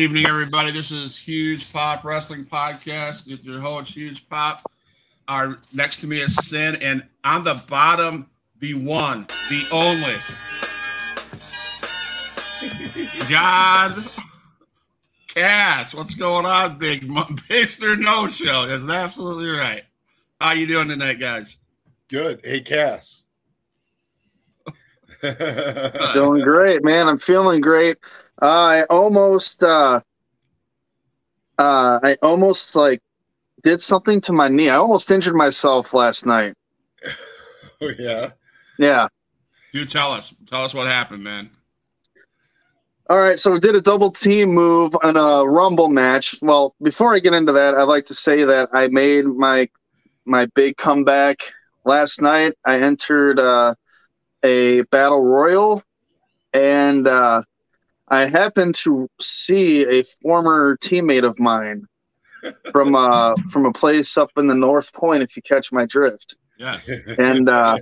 Good evening, everybody. This is Huge Pop Wrestling Podcast with your host, Huge Pop. Our next to me is Sin, and on the bottom, the one, the only, John Cass. What's going on, Big Mister No Show? That's absolutely right. How you doing tonight, guys? Good. Hey, Cass. doing great, man. I'm feeling great. I almost, uh, uh, I almost like did something to my knee. I almost injured myself last night. Oh yeah. Yeah. You tell us. Tell us what happened, man. All right, so we did a double team move on a Rumble match. Well, before I get into that, I'd like to say that I made my my big comeback last night. I entered uh, a battle royal, and uh, I happened to see a former teammate of mine from uh, from a place up in the North Point. If you catch my drift, Yes. and uh,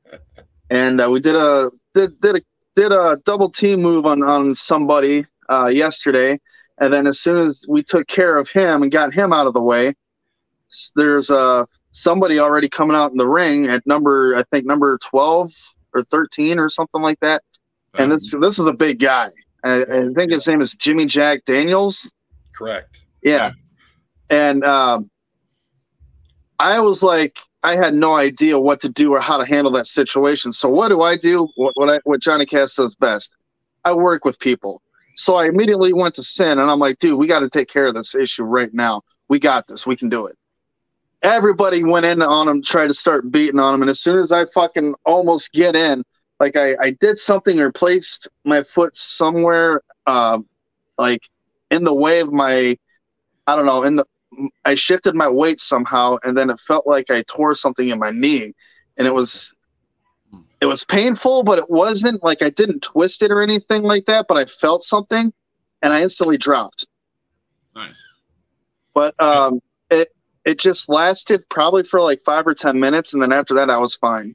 and uh, we did a did, did a did a double team move on on somebody uh, yesterday, and then as soon as we took care of him and got him out of the way, there's uh somebody already coming out in the ring at number I think number twelve or thirteen or something like that, and this this is a big guy. I, I think his name is Jimmy Jack Daniels. Correct. Yeah. And um, I was like, I had no idea what to do or how to handle that situation. So what do I do? What what, I, what Johnny Cass does best? I work with people. So I immediately went to Sin and I'm like, dude, we got to take care of this issue right now. We got this. We can do it. Everybody went in on him, tried to start beating on him, and as soon as I fucking almost get in, like I, I did something or placed my foot somewhere, uh, like in the way of my, I don't know, in the I shifted my weight somehow, and then it felt like I tore something in my knee, and it was it was painful, but it wasn't like I didn't twist it or anything like that. But I felt something, and I instantly dropped. Nice. But um, it it just lasted probably for like five or ten minutes, and then after that, I was fine.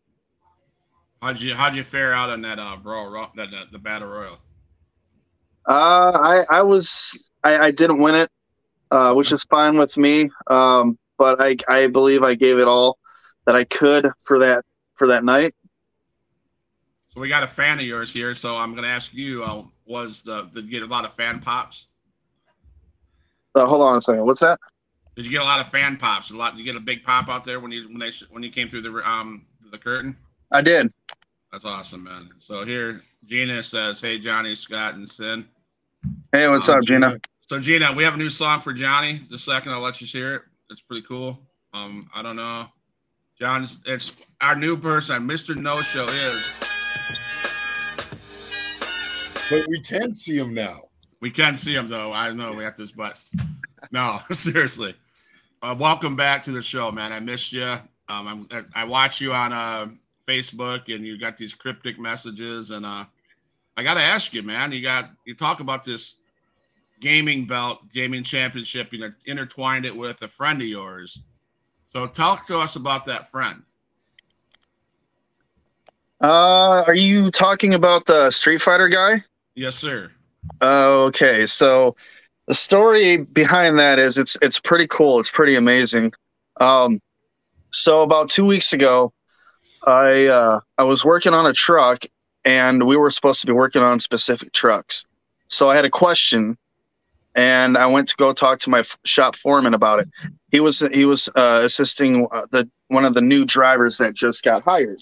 How'd you how'd you fare out on that uh brawl that, that the battle royal? Uh, I I was I, I didn't win it, uh, which is fine with me. Um, but I I believe I gave it all that I could for that for that night. So we got a fan of yours here, so I'm gonna ask you, uh, was the did you get a lot of fan pops? Uh, hold on a second. What's that? Did you get a lot of fan pops? A lot. Did you get a big pop out there when you when they when you came through the um the curtain? I did. That's awesome, man. So here, Gina says, "Hey, Johnny, Scott, and Sin." Hey, what's Um, up, Gina? So Gina, we have a new song for Johnny. Just a second, I'll let you hear it. It's pretty cool. Um, I don't know, John. It's, it's our new person, Mr. No Show is. But we can see him now. We can see him though. I know we have this, but no, seriously. Uh, welcome back to the show, man. I missed you. Um, I, I watch you on uh, Facebook, and you got these cryptic messages, and uh, I got to ask you, man. You got you talk about this gaming belt, gaming championship. You know, intertwined it with a friend of yours. So talk to us about that friend. Uh, are you talking about the Street Fighter guy? Yes, sir. Uh, okay, so the story behind that is it's it's pretty cool. It's pretty amazing. Um, so about two weeks ago, I uh, I was working on a truck, and we were supposed to be working on specific trucks. So I had a question, and I went to go talk to my f- shop foreman about it. He was he was uh, assisting uh, the one of the new drivers that just got hired.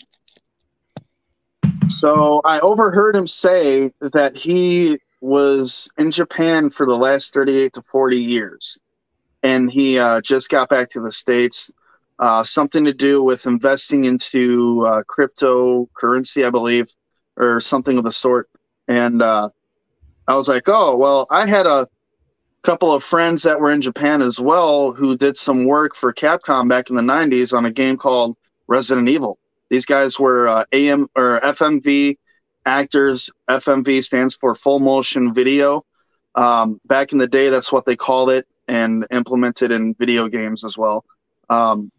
So I overheard him say that he was in Japan for the last 38 to 40 years. And he uh, just got back to the States. Uh, something to do with investing into uh, cryptocurrency, I believe, or something of the sort. And uh, I was like, oh, well, I had a couple of friends that were in Japan as well who did some work for Capcom back in the 90s on a game called Resident Evil. These guys were uh, AM or FMV actors. FMV stands for full motion video. Um, back in the day, that's what they called it and implemented in video games as well. Um,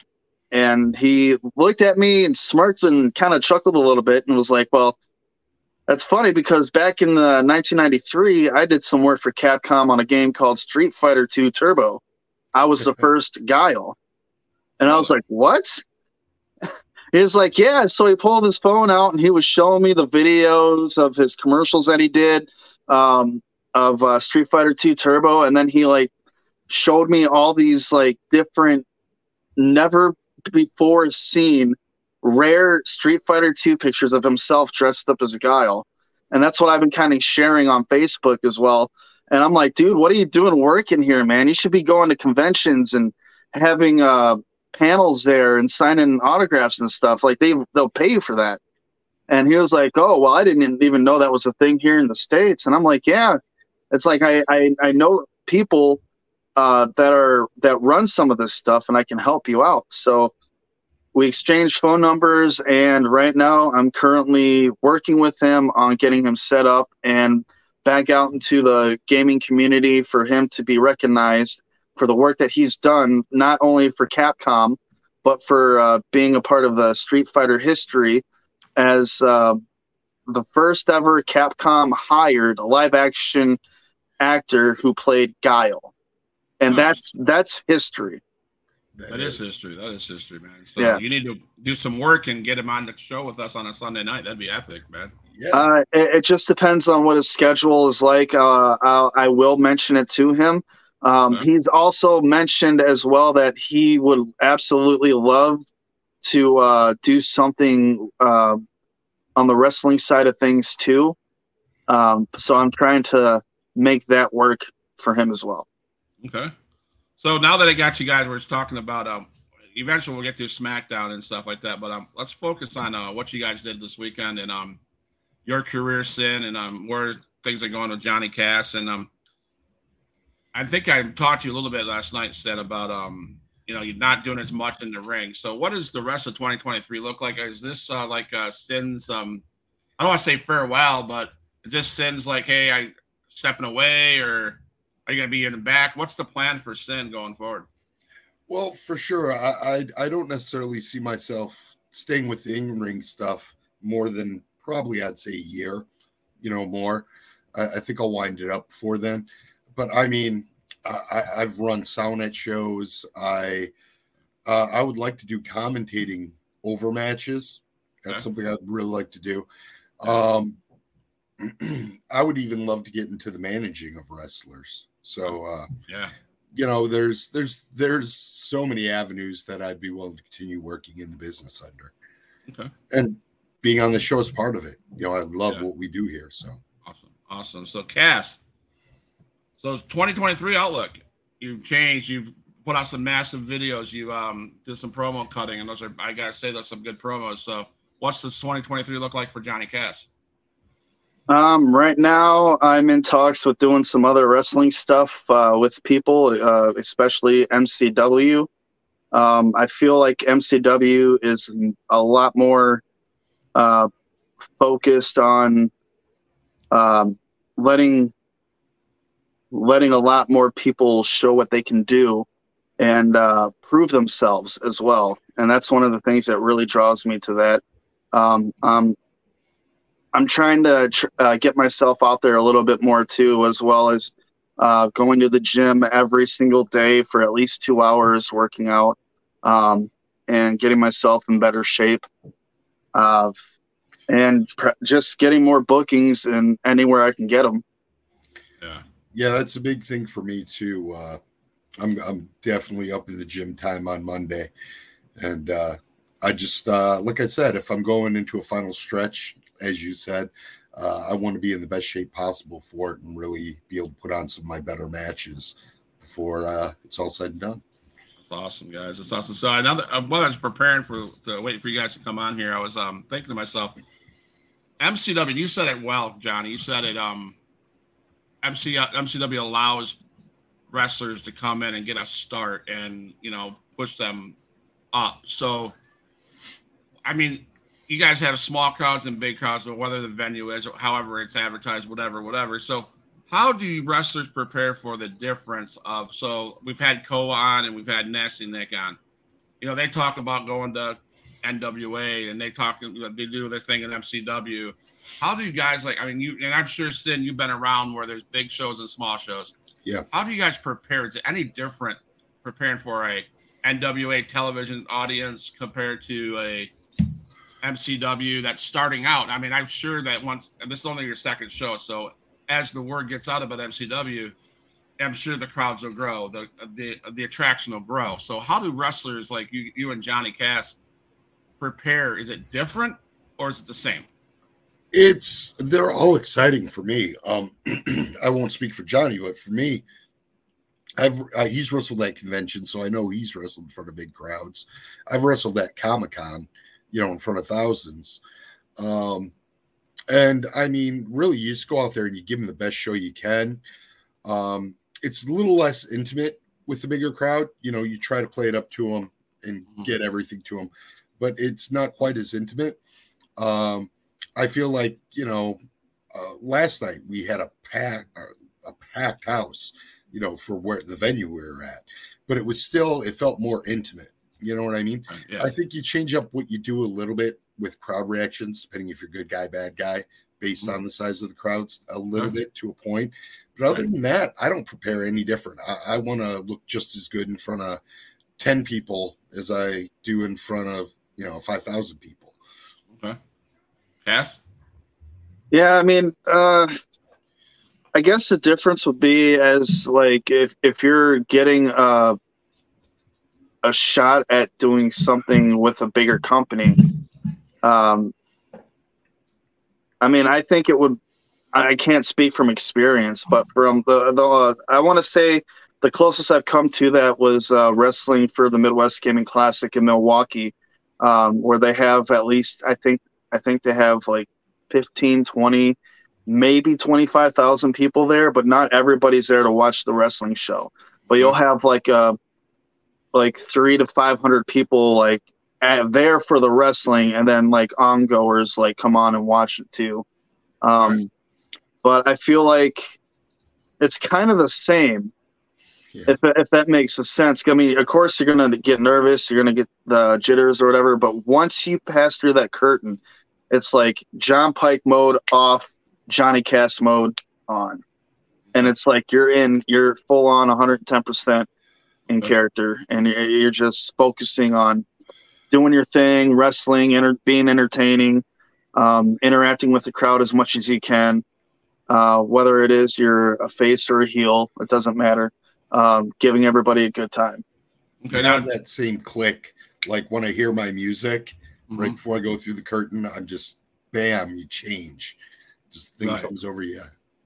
and he looked at me and smirked and kind of chuckled a little bit and was like, "Well, That's funny because back in the 1993, I did some work for Capcom on a game called Street Fighter 2 Turbo. I was the first Guile. And I was like, what? he was like, yeah. So he pulled his phone out and he was showing me the videos of his commercials that he did um, of uh, Street Fighter 2 Turbo. And then he like showed me all these like different, never before seen rare Street Fighter 2 pictures of himself dressed up as a Guile. And that's what I've been kind of sharing on Facebook as well. And I'm like, dude, what are you doing working here, man? You should be going to conventions and having uh, panels there and signing autographs and stuff. Like they they'll pay you for that. And he was like, oh, well, I didn't even know that was a thing here in the states. And I'm like, yeah, it's like I I, I know people uh, that are that run some of this stuff, and I can help you out. So we exchanged phone numbers and right now i'm currently working with him on getting him set up and back out into the gaming community for him to be recognized for the work that he's done not only for capcom but for uh, being a part of the street fighter history as uh, the first ever capcom hired a live action actor who played guile and that's that's history that, that is. is. history. That is history, man. So yeah. you need to do some work and get him on the show with us on a Sunday night. That'd be epic, man. Yeah. Uh, it, it, just depends on what his schedule is like. Uh, I'll, I will mention it to him. Um, okay. He's also mentioned as well that he would absolutely love to uh, do something uh, on the wrestling side of things too. Um, so I'm trying to make that work for him as well. Okay. So now that I got you guys, we're just talking about um, eventually we'll get to SmackDown and stuff like that. But um, let's focus on uh, what you guys did this weekend and um, your career sin and um, where things are going with Johnny Cass. And um, I think I talked to you a little bit last night, said about um, you know, you're not doing as much in the ring. So what does the rest of 2023 look like? Is this uh, like uh, Sin's? Um, I don't want to say farewell, but just Sin's like, hey, I stepping away or are you going to be in the back? What's the plan for Sin going forward? Well, for sure, I, I, I don't necessarily see myself staying with the in ring stuff more than probably I'd say a year, you know, more. I, I think I'll wind it up before then. But I mean, I, I've run Soundnet shows. I uh, I would like to do commentating over matches. That's okay. something I'd really like to do. Um, I would even love to get into the managing of wrestlers. So uh, yeah, you know, there's there's there's so many avenues that I'd be willing to continue working in the business under. Okay. And being on the show is part of it. You know, I love yeah. what we do here. So awesome, awesome. So Cass, so 2023 outlook. You've changed. You've put out some massive videos. You um did some promo cutting, and those are I gotta say those are some good promos. So what's this 2023 look like for Johnny Cass? Um, right now, I'm in talks with doing some other wrestling stuff uh, with people, uh, especially MCW. Um, I feel like MCW is a lot more uh, focused on um, letting letting a lot more people show what they can do and uh, prove themselves as well. And that's one of the things that really draws me to that. Um, I'm I'm trying to tr- uh, get myself out there a little bit more too, as well as uh, going to the gym every single day for at least two hours, working out, um, and getting myself in better shape, uh, and pr- just getting more bookings and anywhere I can get them. Yeah, yeah, that's a big thing for me too. Uh, I'm I'm definitely up to the gym time on Monday, and uh, I just uh, like I said, if I'm going into a final stretch, as you said. Uh, I want to be in the best shape possible for it and really be able to put on some of my better matches before uh, it's all said and done. That's awesome, guys. It's awesome. So that uh, while I was preparing for to wait for you guys to come on here, I was um, thinking to myself, MCW. You said it well, Johnny. You said it. Um, MC, MCW allows wrestlers to come in and get a start and you know push them up. So, I mean, you guys have small crowds and big crowds, but whether the venue is, however it's advertised, whatever, whatever. So, how do wrestlers prepare for the difference of? So, we've had Koa on and we've had Nasty Nick on. You know, they talk about going to NWA and they talk, you know, they do their thing in MCW. how do you guys like? I mean, you and I'm sure Sin, you've been around where there's big shows and small shows. Yeah. How do you guys prepare? Is it any different preparing for a NWA television audience compared to a MCW that's starting out? I mean, I'm sure that once this is only your second show, so as the word gets out about MCW, I'm sure the crowds will grow, the the the attraction will grow. So, how do wrestlers like you, you and Johnny Cass prepare? Is it different or is it the same? It's they're all exciting for me. Um, I won't speak for Johnny, but for me, I've uh, he's wrestled at convention, so I know he's wrestled in front of big crowds. I've wrestled at Comic Con, you know, in front of thousands. Um, and I mean, really, you just go out there and you give them the best show you can. Um, it's a little less intimate with the bigger crowd. You know, you try to play it up to them and Mhm. get everything to them, but it's not quite as intimate. Um, I feel like you know, uh, last night we had a pack a packed house, you know, for where the venue we were at, but it was still it felt more intimate. You know what I mean? Yeah. I think you change up what you do a little bit with crowd reactions, depending if you're good guy, bad guy, based Mhm. on the size of the crowds, a little Okay. bit to a point. But other Right. than that, I don't prepare any different. I, I want to look just as good in front of ten people as I do in front of you know five thousand people. Okay. Cass? Yeah, I mean, uh, I guess the difference would be as like if if you're getting a a shot at doing something with a bigger company. Um, I mean, I think it would. I can't speak from experience, but from the the uh, I want to say the closest I've come to that was uh, wrestling for the Midwest Gaming Classic in Milwaukee, um, where they have at least I think I think they have like 15, 20, maybe 25,000 people there, but not everybody's there to watch the wrestling show. But you'll have like uh like 3 to 500 people like at, there for the wrestling and then like ongoers like come on and watch it too. Um but I feel like it's kind of the same Yeah. if, if that makes a sense. I mean, of course, you're to get nervous, you're to get the jitters or whatever, but once you pass through that curtain, it's like John Pike mode off, Johnny Cass mode on. And it's like you're in, you're full on 110% in character, and you're you're just focusing on doing your thing, wrestling, enter, being entertaining, um, interacting with the crowd as much as you can. Uh, whether it is you're a face or a heel, it doesn't matter. Um, giving everybody a good time. Okay. Now, that same click, like when I hear my music right Mhm. before I go through the curtain, I'm just bam, you change. Just thing Right. comes over you.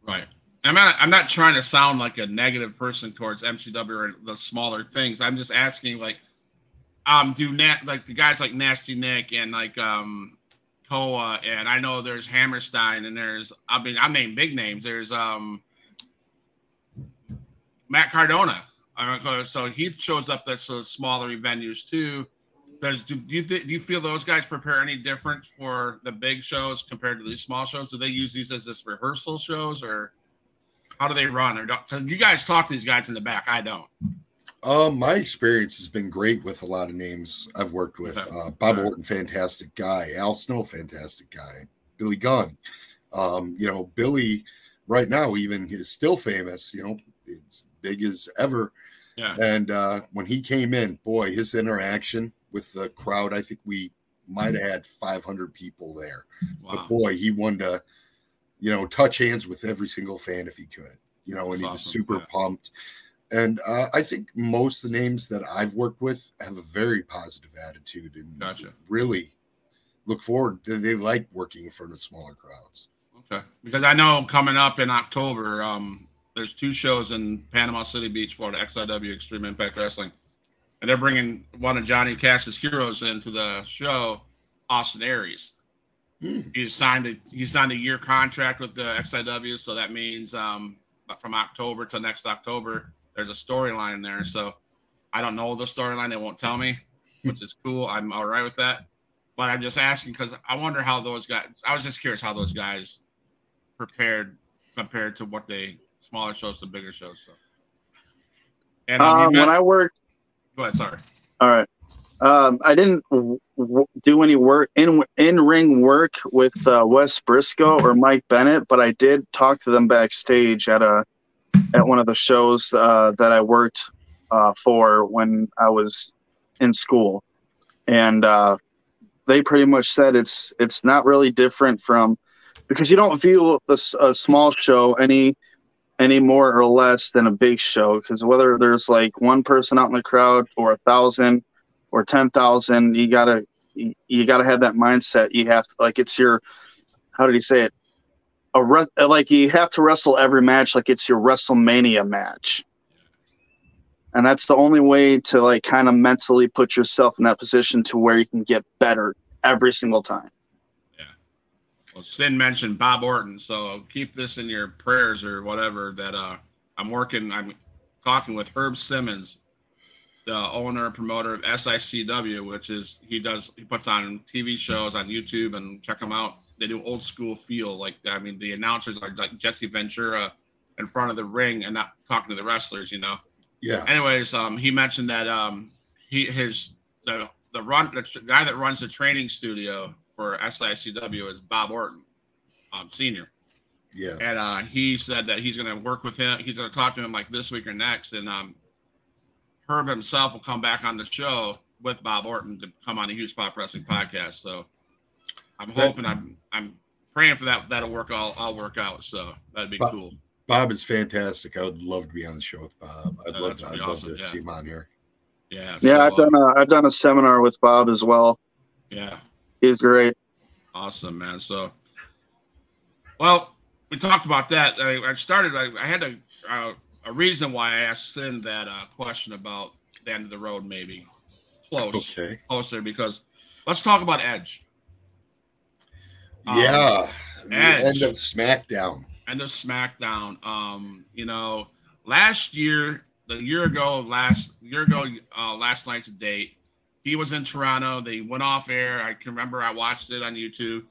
Right. I'm not. I'm not trying to sound like a negative person towards MCW or the smaller things. I'm just asking, like, um, do nat like the guys like Nasty Nick and like um, Toa, and I know there's Hammerstein and there's. I mean, I name big names. There's um, Matt Cardona. So he shows up at some smaller venues too. Does do, do you th- do you feel those guys prepare any different for the big shows compared to these small shows? Do they use these as just rehearsal shows, or how do they run? Or 'cause you guys talk to these guys in the back. I don't. Um, my experience has been great with a lot of names I've worked with. Uh, Bob. Orton, fantastic guy. Al Snow, fantastic guy. Billy Gunn. Um, you know, Billy right now even is still famous. You know, it's big as ever. Yeah. And uh, when he came in, boy, his interaction with the crowd, I think we might have had 500 people there. Wow. But boy, he wanted to, you know, touch hands with every single fan if he could, you know, and That's he was awesome, super yeah. pumped. And uh, I think most of the names that I've worked with have a very positive attitude and Gotcha. really look forward. They like working in front of smaller crowds. Okay. Because I know coming up in October, um, there's two shows in Panama City Beach, Florida, XIW Extreme Impact Wrestling, and they're bringing one of Johnny Cass's heroes into the show, Austin Aries. Hmm. He signed a he signed a year contract with the XIW, so that means um, from October to next October, there's a storyline there. So I don't know the storyline; they won't tell me, which is cool. I'm all right with that. But I'm just asking because I wonder how those guys. I was just curious how those guys prepared compared to what they smaller shows to bigger shows. So, and um, Um, when I worked, go ahead. Sorry. all right. Um, I didn't w- do any work in in ring work with uh, Wes Briscoe or Mike Bennett, but I did talk to them backstage at a at one of the shows uh, that I worked uh, for when I was in school, and uh, they pretty much said it's it's not really different from because you don't view a small show any any more or less than a big show because whether there's like one person out in the crowd or a thousand or 10,000 you got to you got to have that mindset you have to, like it's your how did he say it a re- like you have to wrestle every match like it's your WrestleMania match and that's the only way to like kind of mentally put yourself in that position to where you can get better every single time Yeah. well, Sin mentioned Bob Orton, so keep this in your prayers or whatever. That uh, I'm working. I'm talking with Herb Simmons, the owner and promoter of SICW, which is he does he puts on TV shows on YouTube and check them out. They do old school feel like I mean the announcers are like Jesse Ventura in front of the ring and not talking to the wrestlers, you know. Yeah. Anyways, um, he mentioned that um, he his the the run the guy that runs the training studio for SICW is Bob Orton, um, senior. Yeah. And uh, he said that he's going to work with him. He's going to talk to him like this week or next. And um, Herb himself will come back on the show with Bob Orton to come on the Huge Pop Wrestling podcast. So I'm hoping, I'm I'm praying for that. That'll work. All I'll work out. So that'd be Bob, cool. Bob is fantastic. I would love to be on the show with Bob. I'd Uh, love. that'd I'd be love to yeah. see him on here. Yeah. yeah so, i've done a i've done a seminar with bob as well Yeah. he's great Awesome, man. So, well, we talked about that. I, I started. I, I had to uh, a reason why I asked Sin that uh, question about the end of the road, maybe close, Okay. closer, because let's talk about Edge. Um, Yeah. Edge. end of SmackDown. End of SmackDown. Um, you know, last year, the year ago, last year ago, uh, last night's date, he was in Toronto. They went off air. I can remember I watched it on YouTube.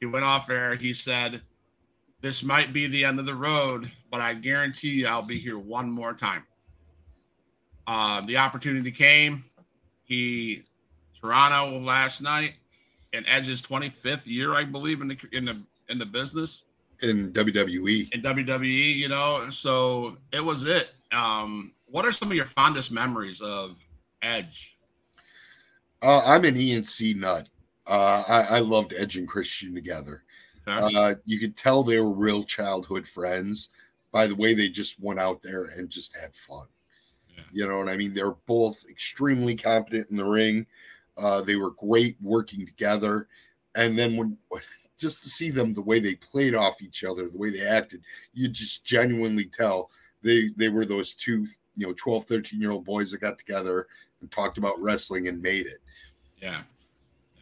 He went off air. He said, "This might be the end of the road, but I guarantee you, I'll be here one more time." Uh, the opportunity came. He Toronto last night, and Edge's 25th year, I believe, in the in the in the business in. WWE. in WWE, you know. So it was it. Um, what are some of your fondest memories of Edge? Uh, I'm an ENC nut. Uh, I, I loved Edge and Christian together. Uh, you could tell they were real childhood friends by the way they just went out there and just had fun. Yeah. You know what I mean? They're both extremely competent in the ring. Uh, they were great working together. And then when just to see them the way they played off each other, the way they acted, you just genuinely tell they they were those two, you know, 12, 13 year old boys that got together and talked about wrestling and made it. yeah.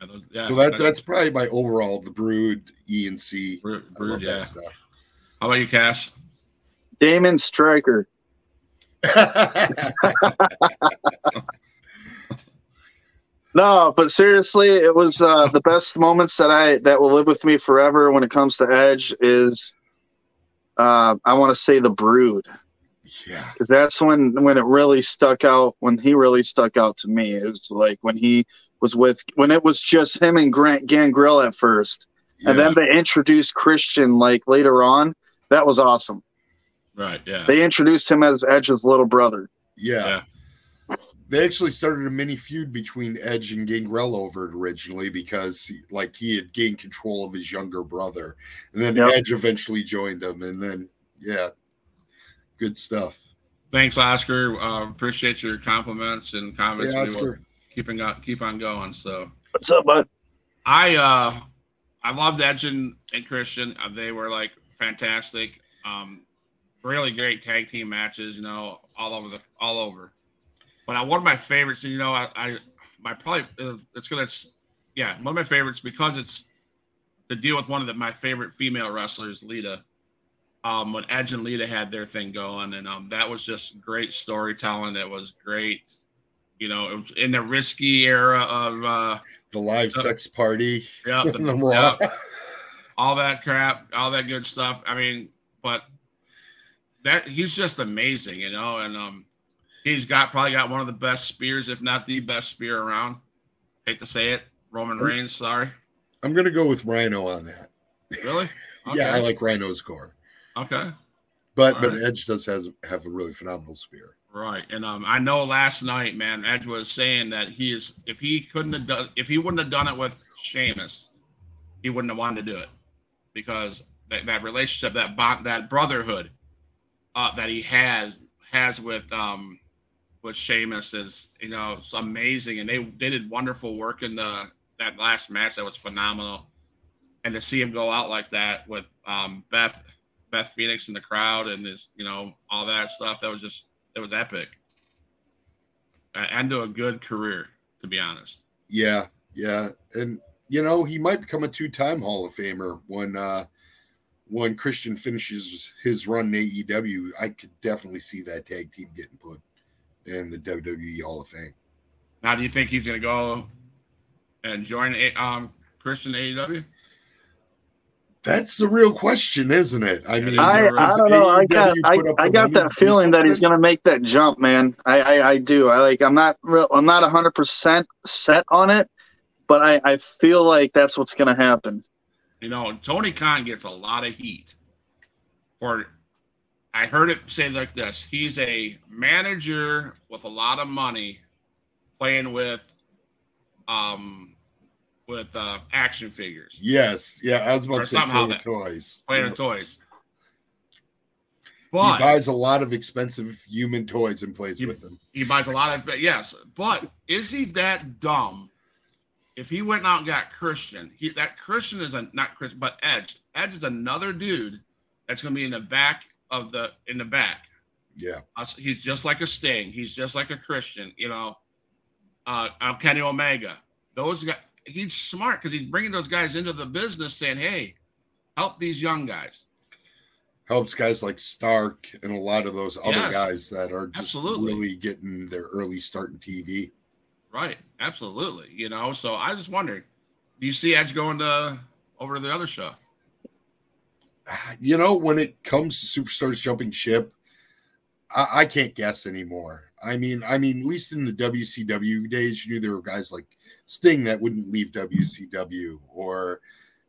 Yeah, those- yeah, so that that's probably my overall the brood E and C. Brood, Brood, yeah. stuff. How about you, Cass? damon striker No, but seriously, it was uh, the best moments that I that will live with me forever when it comes to Edge is uh, I want to say the Brood yeah. because that's when when it really stuck out when he really stuck out to me is like when he was with when it was just him and Grant Gangrel at first and then they introduced Christian like later on that was awesome Right. Yeah. they introduced him as Edge's little brother Yeah. They actually started a mini feud between Edge and Gangrel over it originally because like he had gained control of his younger brother. And then Yep. Edge eventually joined him. And then yeah, good stuff. Thanks, Oscar. Uh, appreciate your compliments and comments. Yeah, We will Oscar. Keeping on keep on going. So what's up bud I uh I loved Edge and, and Christian. Uh, they were like fantastic. Um really great tag team matches, you know, all over the all over. But I, one of my favorites, you know, I, I my probably uh, it's gonna yeah, one of my favorites because it's to deal with one of the, my favorite female wrestlers, Lita. Um, when Edge and Lita had their thing going, and um, that was just great storytelling. It was great, you know, in the risky era of uh, The live Uh, sex party. yeah, in the the- Raw. all that crap, all that good stuff. I mean, but that he's just amazing, you know, and um, he's got probably got one of the best spears, if not the best spear around. hate to say it, Roman Reigns. Sorry. I'm gonna go with Rhino on that. Really? Yeah, I like Rhino's Gore, Okay. but All but right. Edge does has have a really phenomenal spear. Right. And um, I know last night, man, Edge was saying that he is if he couldn't have done if he wouldn't have done it with Sheamus, he wouldn't have wanted to do it because that, that relationship, that bond, that brotherhood uh, that he has has with um with Sheamus is you know it's amazing, and they they did wonderful work in the that last match. That was phenomenal, and to see him go out like that with um Beth Beth Phoenix in the crowd and this you know all that stuff that was just it was epic. End to a good career, to be honest. Yeah, yeah, and you know he might become a two-time Hall of Famer when uh when Christian finishes his run in AEW. I could definitely see that tag team getting put in the WWE Hall of Fame. Now, do you think he's going to go and join um Christian AEW? That's the real question, isn't it? I mean, I, I don't know. I got I, I got that feeling that he's gonna make that jump, man. I I, I do. I like. I'm not real. I'm not 100 percent set on it, but I I feel like that's what's gonna happen. You know, Tony Khan gets a lot of heat for. I heard it say like this: he's a manager with a lot of money, playing with, um, with uh, action figures, Yes, yeah, I was about Or to say somehow play with that- toys. playing Yeah. toys. He buys a lot of expensive human toys and plays You- with them. He buys a lot of but yes, but is he that dumb? If he went out and got Christian, he that Christian is a not Christian, but Edge. Edge is another dude that's going to be in the back of the in the back. Yeah, Us- He's just like a Sting. He's just like a Christian. You know, uh, uh, Kenny Omega. Those guys. He's smart because he's bringing those guys into the business, saying, "Hey, help these young guys." helps guys like Stark and a lot of those other Yes, guys that are just absolutely. really getting their early start in TV. Right. Absolutely. You know, so I just wondered, do you see Edge going to over to the other show? You know, when it comes to superstars jumping ship, I, I can't guess anymore. I mean, I mean, at least in the WCW days, you knew there were guys like Sting that wouldn't leave WCW, or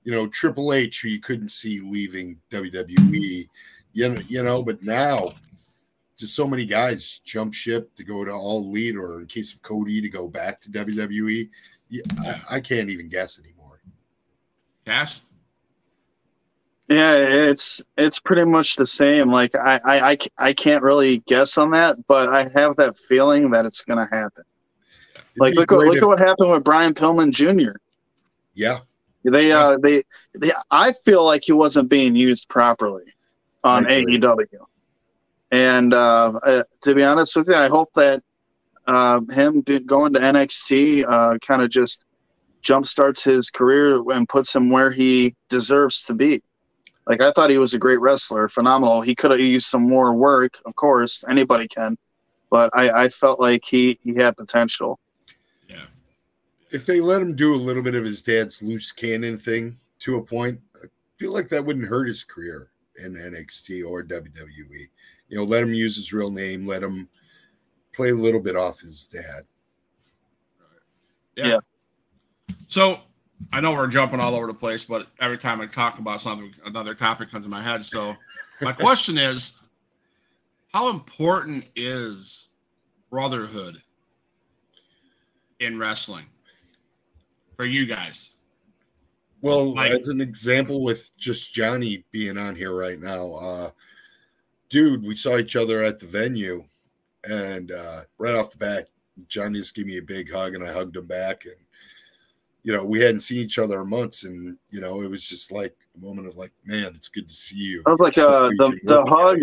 you know, Triple H who you couldn't see leaving WWE. You know, you know, but now just so many guys jump ship to go to All Elite, or in case of Cody to go back to WWE. Yeah, I, I can't even guess anymore. Cass? Yeah, it's it's pretty much the same. Like I I I, I can't really guess on that, but I have that feeling that it's gonna happen. Like look at look if- at what happened with Brian Pillman Jr. yeah, They uh they, they I feel like he wasn't being used properly on AEW. And uh, uh, to be honest with you, I hope that uh, him going to NXT uh, kind of just jumpstarts his career and puts him where he deserves to be. Like I thought he was a great wrestler, phenomenal. He could have used some more work, of course. Anybody can, but I, I felt like he he had potential. Yeah. if they let him do a little bit of his dad's loose cannon thing to a point, I feel like that wouldn't hurt his career in NXT or WWE. You know, let him use his real name, let him play a little bit off his dad. Yeah. So I know we're jumping all over the place, but every time I talk about something, another topic comes to my head. So my question is how important is brotherhood in wrestling for you guys? Well, Like- as an example, with just Johnny being on here right now, uh, dude, we saw each other at the venue, and uh, right off the bat, Johnny just gave me a big hug, and I hugged him back, and you know, we hadn't seen each other in months, and you know, it was just like a moment of like, man, it's good to see you. I was like, uh, the the hug,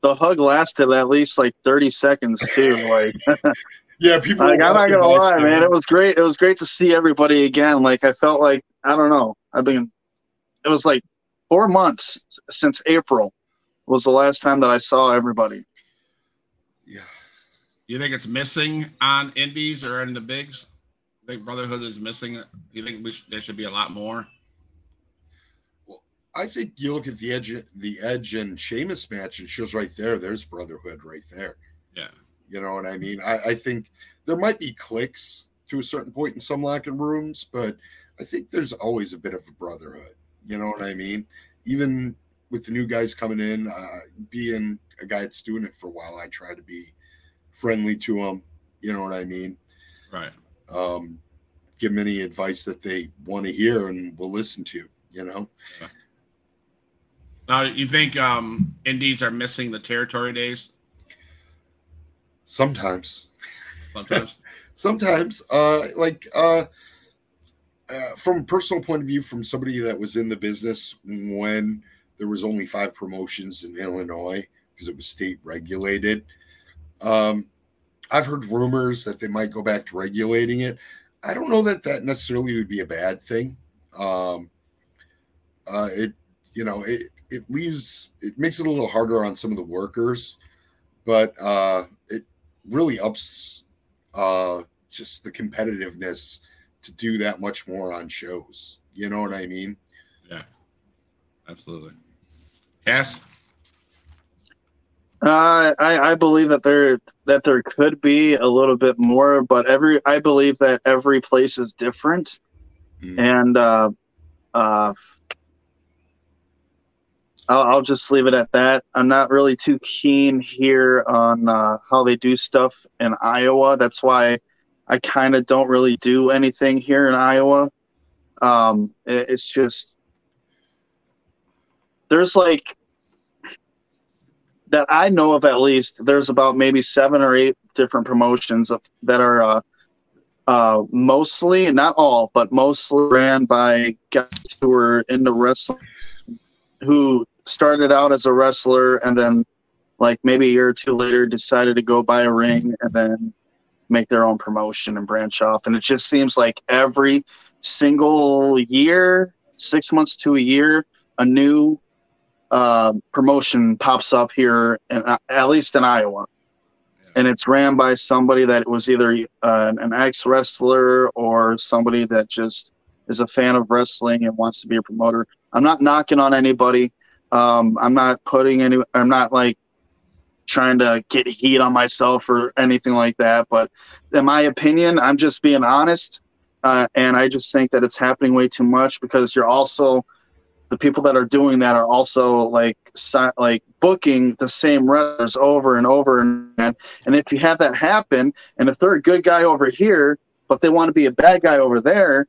the hug lasted at least like thirty seconds too. Like, Yeah, people. like I'm not gonna lie, saying, man, it was great. It was great to see everybody again. Like, I felt like I don't know. I've been. It was like four months since April was the last time that I saw everybody. Yeah, You think it's missing on indies or in the bigs? I think brotherhood is missing it? You think we sh- there should be a lot more? Well, I think you look at the edge, the Edge and Sheamus match, and shows right there. There's brotherhood right there. Yeah. You know what I mean? I, I think there might be cliques to a certain point in some locker rooms, but I think there's always a bit of a brotherhood. You know what I mean? Even with the new guys coming in, uh, being a guy that's doing it for a while, I try to be friendly to them. You know what I mean? Right. Um, give them any advice that they want to hear and will listen to. You know. Now, you think um, indies are missing the territory days? Sometimes. Sometimes. Sometimes, uh, like uh, uh, from a personal point of view, from somebody that was in the business when there was only five promotions in Illinois because it was state regulated. Um, I've heard rumors that they might go back to regulating it. I don't know that that necessarily would be a bad thing. Um, uh, it, you know, it it leaves it makes it a little harder on some of the workers, but uh, it really ups uh, just the competitiveness to do that much more on shows. You know what I mean? Yeah, absolutely. Yes. Uh, I, I believe that there that there could be a little bit more, but every I believe that every place is different, mm. and uh, uh, I'll, I'll, just leave it at that. I'm not really too keen here on uh, how they do stuff in Iowa. That's why I kind of don't really do anything here in Iowa. Um, it, it's just there's like that I know of at least. There's about maybe seven or eight different promotions of, that are uh, uh, mostly, not all, but mostly ran by guys who were into wrestling, who started out as a wrestler and then, like maybe a year or two later, decided to go buy a ring and then make their own promotion and branch off. And it just seems like every single year, six months to a year, a new uh, promotion pops up here, in, uh, at least in Iowa. And it's ran by somebody that was either uh, an ex wrestler or somebody that just is a fan of wrestling and wants to be a promoter. I'm not knocking on anybody. Um, I'm not putting any. I'm not like trying to get heat on myself or anything like that. But in my opinion, I'm just being honest. Uh, and I just think that it's happening way too much because you're also the people that are doing that are also like si- like booking the same wrestlers over and over and and if you have that happen and if they're a good guy over here but they want to be a bad guy over there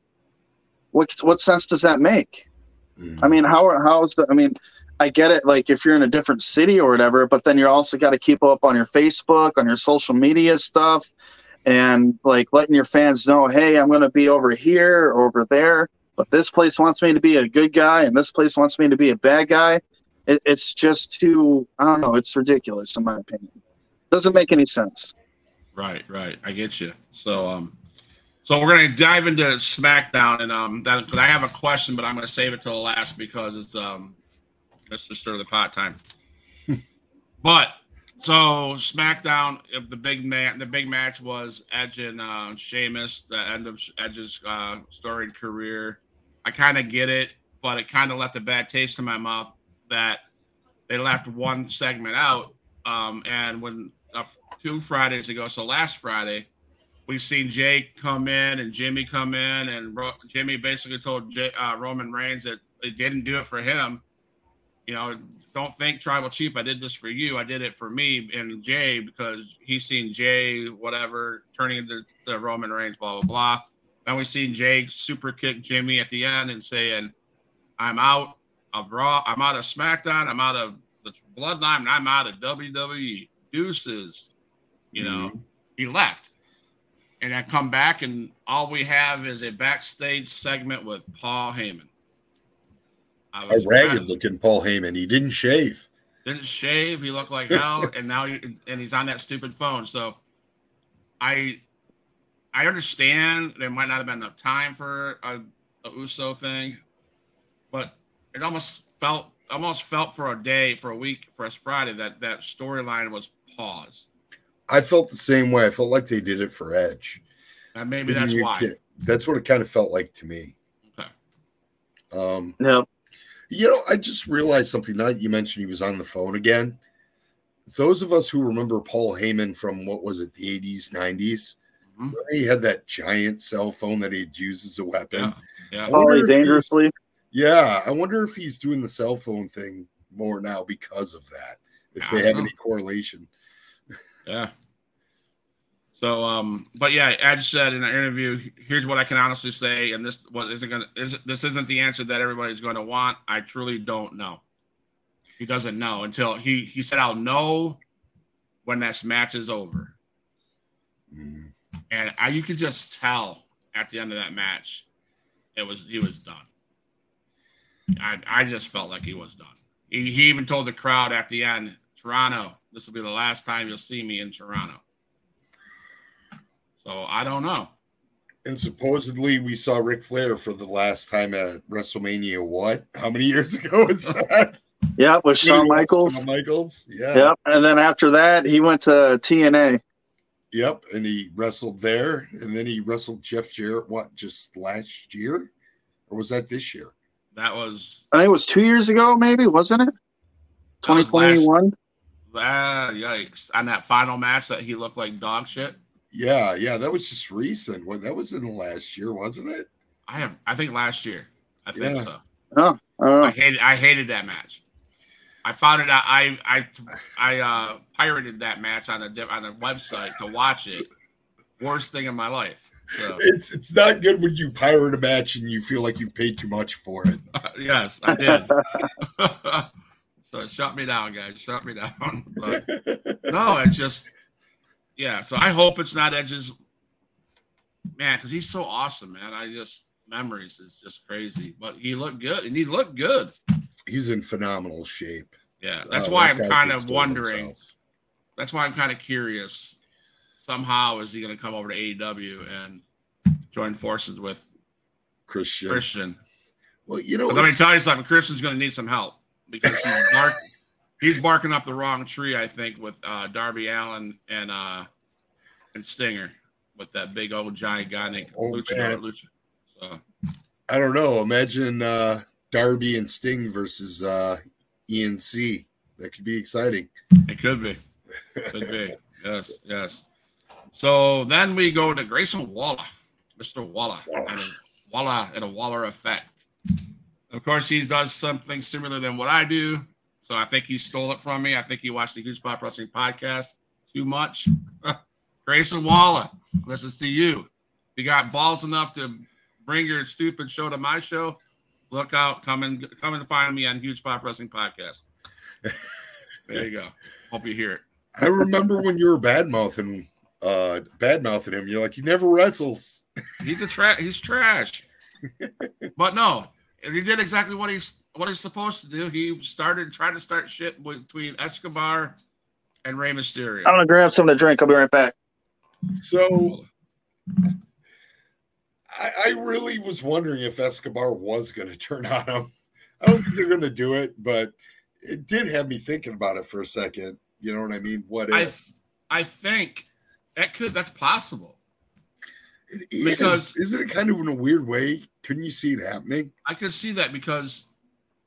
what what sense does that make mm-hmm. i mean how how is the i mean I get it, like if you're in a different city or whatever, but then you're also got to keep up on your Facebook, on your social media stuff, and like letting your fans know, hey, I'm going to be over here or over there, but this place wants me to be a good guy and this place wants me to be a bad guy. It, it's just too, I don't know, it's ridiculous in my opinion. Doesn't make any sense. Right, right. I get you. So, um, so we're gonna dive into SmackDown, and um, that I have a question, but I'm gonna save it till the last because it's um Let's just stir the pot time. but so SmackDown, if the big man, the big match was Edge and uh, Sheamus, the end of Edge's uh, storied career. I kind of get it, but it kind of left a bad taste in my mouth that they left one segment out. Um, and when uh, two Fridays ago, so last Friday, we seen Jake come in and Jimmy come in, and Ro- Jimmy basically told J- uh, Roman Reigns that they didn't do it for him you know, don't think tribal chief, I did this for you. I did it for me and Jey because he's seen Jey, whatever, turning into the Roman Reigns, blah, blah, blah. Then we seen Jey super kick Jimmy at the end and saying, I'm out of Raw, I'm out of SmackDown, I'm out of the Bloodline, I'm out of WWE. Deuces. You know, mm-hmm. he left. And I come back, and all we have is a backstage segment with Paul Heyman a ragged looking Paul Heyman. He didn't shave. Didn't shave. He looked like hell, and now he, and he's on that stupid phone. So, I I understand there might not have been enough time for a, a USO thing, but it almost felt almost felt for a day, for a week, for a Friday that that storyline was paused. I felt the same way. I felt like they did it for Edge. And maybe that's why. That's what it kind of felt like to me. Okay. Um, no. You know, I just realized something. Now you mentioned he was on the phone again. Those of us who remember Paul Heyman from what was it, the 80s, 90s, Mhm. He had that giant cell phone that he'd use as a weapon. Yeah. I wonder he if he's- dangerously. Yeah, I wonder if he's doing the cell phone thing more now because of that. If I they have know. any correlation. Yeah. So, um, but yeah, Edge said in an interview, here's what I can honestly say, and this what isn't gonna is this isn't the answer that everybody's going to want. I truly don't know. He doesn't know until he he said I'll know when this match is over, Mm. and I, you could just tell at the end of that match, it was he was done. I I just felt like he was done. He, he even told the crowd at the end, Toronto, this will be the last time you'll see me in Toronto. So I don't know. And supposedly we saw Ric Flair for the last time at WrestleMania. What? How many years ago was that? Yeah, with Shawn Michaels. Shawn Michaels. Yeah. Yep. And then after that, he went to TNA. Yep. And he wrestled there, and then he wrestled Jeff Jarrett. What? Just last year, or was that this year? That was I think it was two years ago, maybe, wasn't it? That was last- 2021. ah, yikes. On that final match that he looked like dog shit. Yeah, yeah. That was just recent. Well, that was in the last year, wasn't it? I have I think last year. I think Yeah. so. Oh, I I hated I hated that match. I found it out. I I I uh, pirated that match on a on a website to watch it. Worst thing in my life. So It's it's not good when you pirate a match and you feel like you paid too much for it. yes, I did. so shut me down, guys. Shut me down. But no, it just yeah. So I hope it's not Edge's man because he's so awesome, man. I just memories is just crazy. But he looked good, and he looked good. He's in phenomenal shape. Yeah, that's Uh, why that I'm kind of wondering. himself. That's why I'm kind of curious. Somehow, is he going to come over to AEW and join forces with Christian. Christian? Well, you know, let me tell you something. Christian's going to need some help because he's bark, he's barking up the wrong tree. I think with uh, Darby Allin and uh, and Stinger with that big old giant guy named Oh, Luchador. Lucha. So I don't know. Imagine uh, Darby and Sting versus uh, ENC. That could be exciting. it could be, could be. Yes, yes. So then we go to Grayson Waller, Mr. Waller, and a Waller and a Waller effect. Of course, he does something similar than what I do. So I think he stole it from me. I think he watched the Huge Pop Wrestling podcast too much. Grayson Waller, is to you. If you got balls enough to bring your stupid show to my show, look out. Come and come and find me on Huge Pop Wrestling Podcast. There you go. Hope you hear it. I remember when you were bad mouthing, uh, bad mouthing him. You're like, he never wrestles. He's a trash. He's trash. but no, he did exactly what he's what he's supposed to do. He started trying to start shit between Escobar and Rey Mysterio. I'm gonna grab something to drink. I'll be right back. So I, I really was wondering if Escobar was going to turn on him. I don't think they're going to do it, but it did have me thinking about it for a second. You know what I mean? What I if? I think that could that's possible. It is. because- isn't it kind of in a weird way? Couldn't you see it happening? I could see that because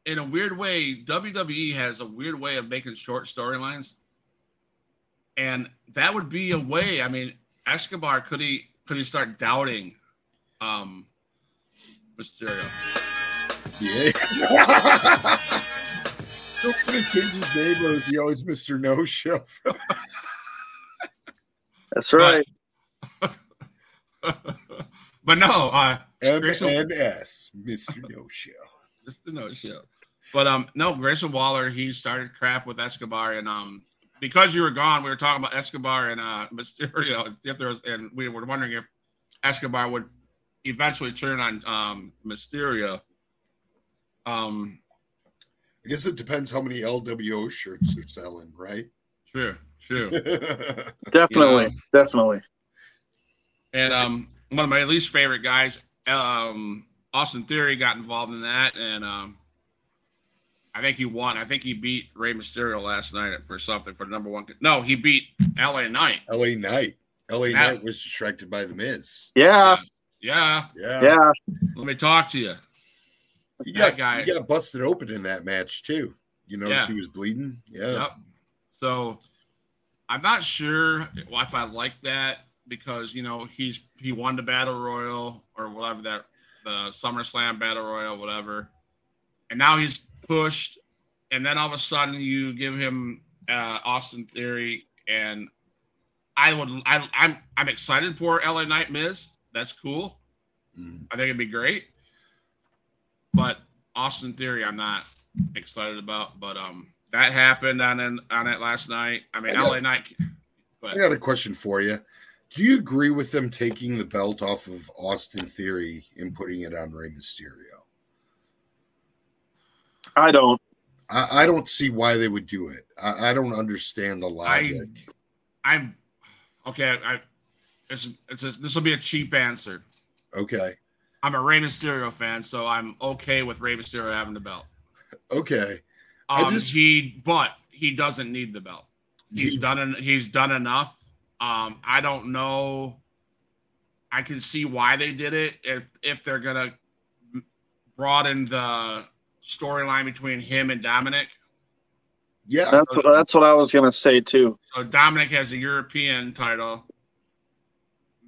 in a weird way, WWE has a weird way of making short storylines. And that would be a way. I mean, Escobar could he could he start doubting um Mysterio? Yeah. Don't want to change his name, or is he always Mr. No Show? That's right. but no, uh Grayson- MNS, Mr. No Show. Mr. no show. But um, no, Grayson Waller, he started crap with Escobar, and um, because you were gone, we were talking about Escobar and uh Mysterio. If there was, and we were wondering if Escobar would eventually turn on um Mysterio. Um, I guess it depends how many LWO shirts they're selling, right? true, true. Definitely, Yeah. definitely. And um, one of my least favorite guys, um, Austin Theory, got involved in that, and um, I think he won. I think he beat Rey Mysterio last night for something for the number one. No, he beat LA Knight. LA Knight. LA Yeah. Knight was distracted by the Miz. Yeah, Yeah, Yeah. yeah. let me talk to you. He That got, guy- he got busted open in that match too. You notice Yeah. he was bleeding? Yeah. Yep. So I'm not sure if I like that. because you know he's he won the battle royal or whatever that the SummerSlam battle royal, whatever, and now he's pushed, and then all of a sudden you give him uh, Austin Theory, and I would I, I'm I'm excited for LA Knight Miz. That's cool. Mm. I think it'd be great, but Austin Theory, I'm not excited about. But um, that happened on an, on it last night. I mean, I got- LA Knight. I got a question for you. Do you agree with them taking the belt off of Austin Theory and putting it on Rey Mysterio? I don't. I, I don't see why they would do it. I, I don't understand the logic. I'm okay. I it's, it's a, this will be a cheap answer. okay. I'm a Rey Mysterio fan, so I'm okay with Rey Mysterio having the belt. Okay. Um, just- he, but he doesn't need the belt. He's He- done. en- He's done enough. Um, I don't know. I can see why they did it. If if they're gonna broaden the storyline between him and Dominic, yeah. That's what that's what I was gonna say too. so Dominic has the European title.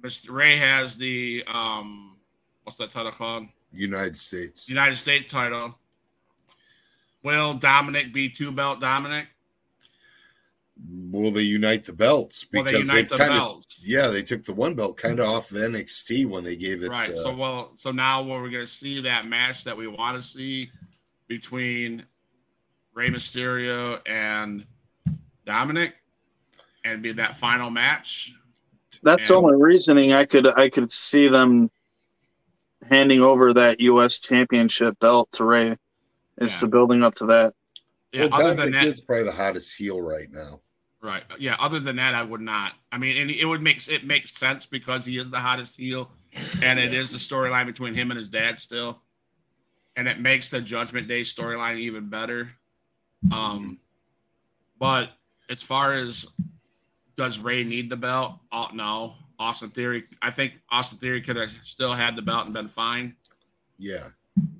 Mr. Rey has the um, what's that title called? United States. United States title. Will Dominic be two belt Dominic? Will they unite the belts? Will they they've unite the kinda- belts? Yeah, they took the one belt kind of off of NXT when they gave it. Right. uh, So well, so now what we're gonna see that match that we want to see between Rey Mysterio and Dominic, and be that final match. That's the And- only reasoning I could I could see them handing over that U.S. Championship belt to Rey. Is Yeah. to building up to that. Yeah. well, other than Dominic that, is probably the hottest heel right now. right. Yeah. Other than that, I would not. I mean, and it would make it makes sense because he is the hottest heel, and it is the storyline between him and his dad still, and it makes the Judgment Day storyline even better. Um, but as far as does Rey need the belt? Oh no, Austin Theory. I think Austin Theory could have still had the belt and been fine. Yeah.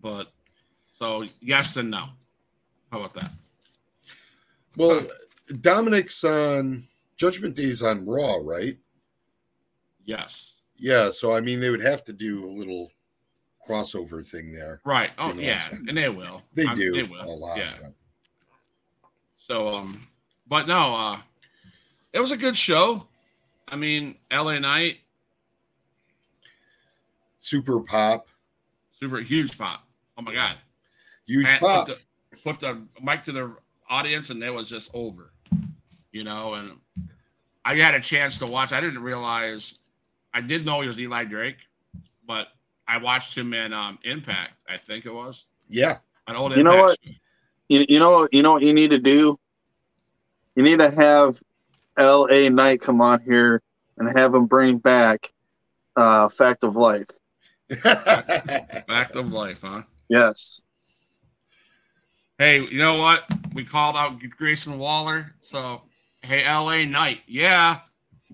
But so yes and no. How about that? Well, Dominic's on Judgment Day's on Raw, right? Yes. Yeah. So I mean, they would have to do a little crossover thing there. Right. Oh You know, yeah, and they will. They I'm- do They a lot. Yeah. So um, but no, uh, it was a good show. I mean, LA Knight, Super pop, super huge pop. Oh my god. huge Pat pop. Put the, put the mic to the audience, and it was just over. You know, and I had a chance to watch. I didn't realize. I did know he was Eli Drake, but I watched him in um, Impact. I think it was yeah. an old You know what? show. You, you know you know what you need to do. You need to have L.A. Knight come on here and have him bring back uh, Fact of Life. Fact of life, huh? Yes. Hey, you know what? We called out Grayson Waller. So, hey, LA Knight. Yeah.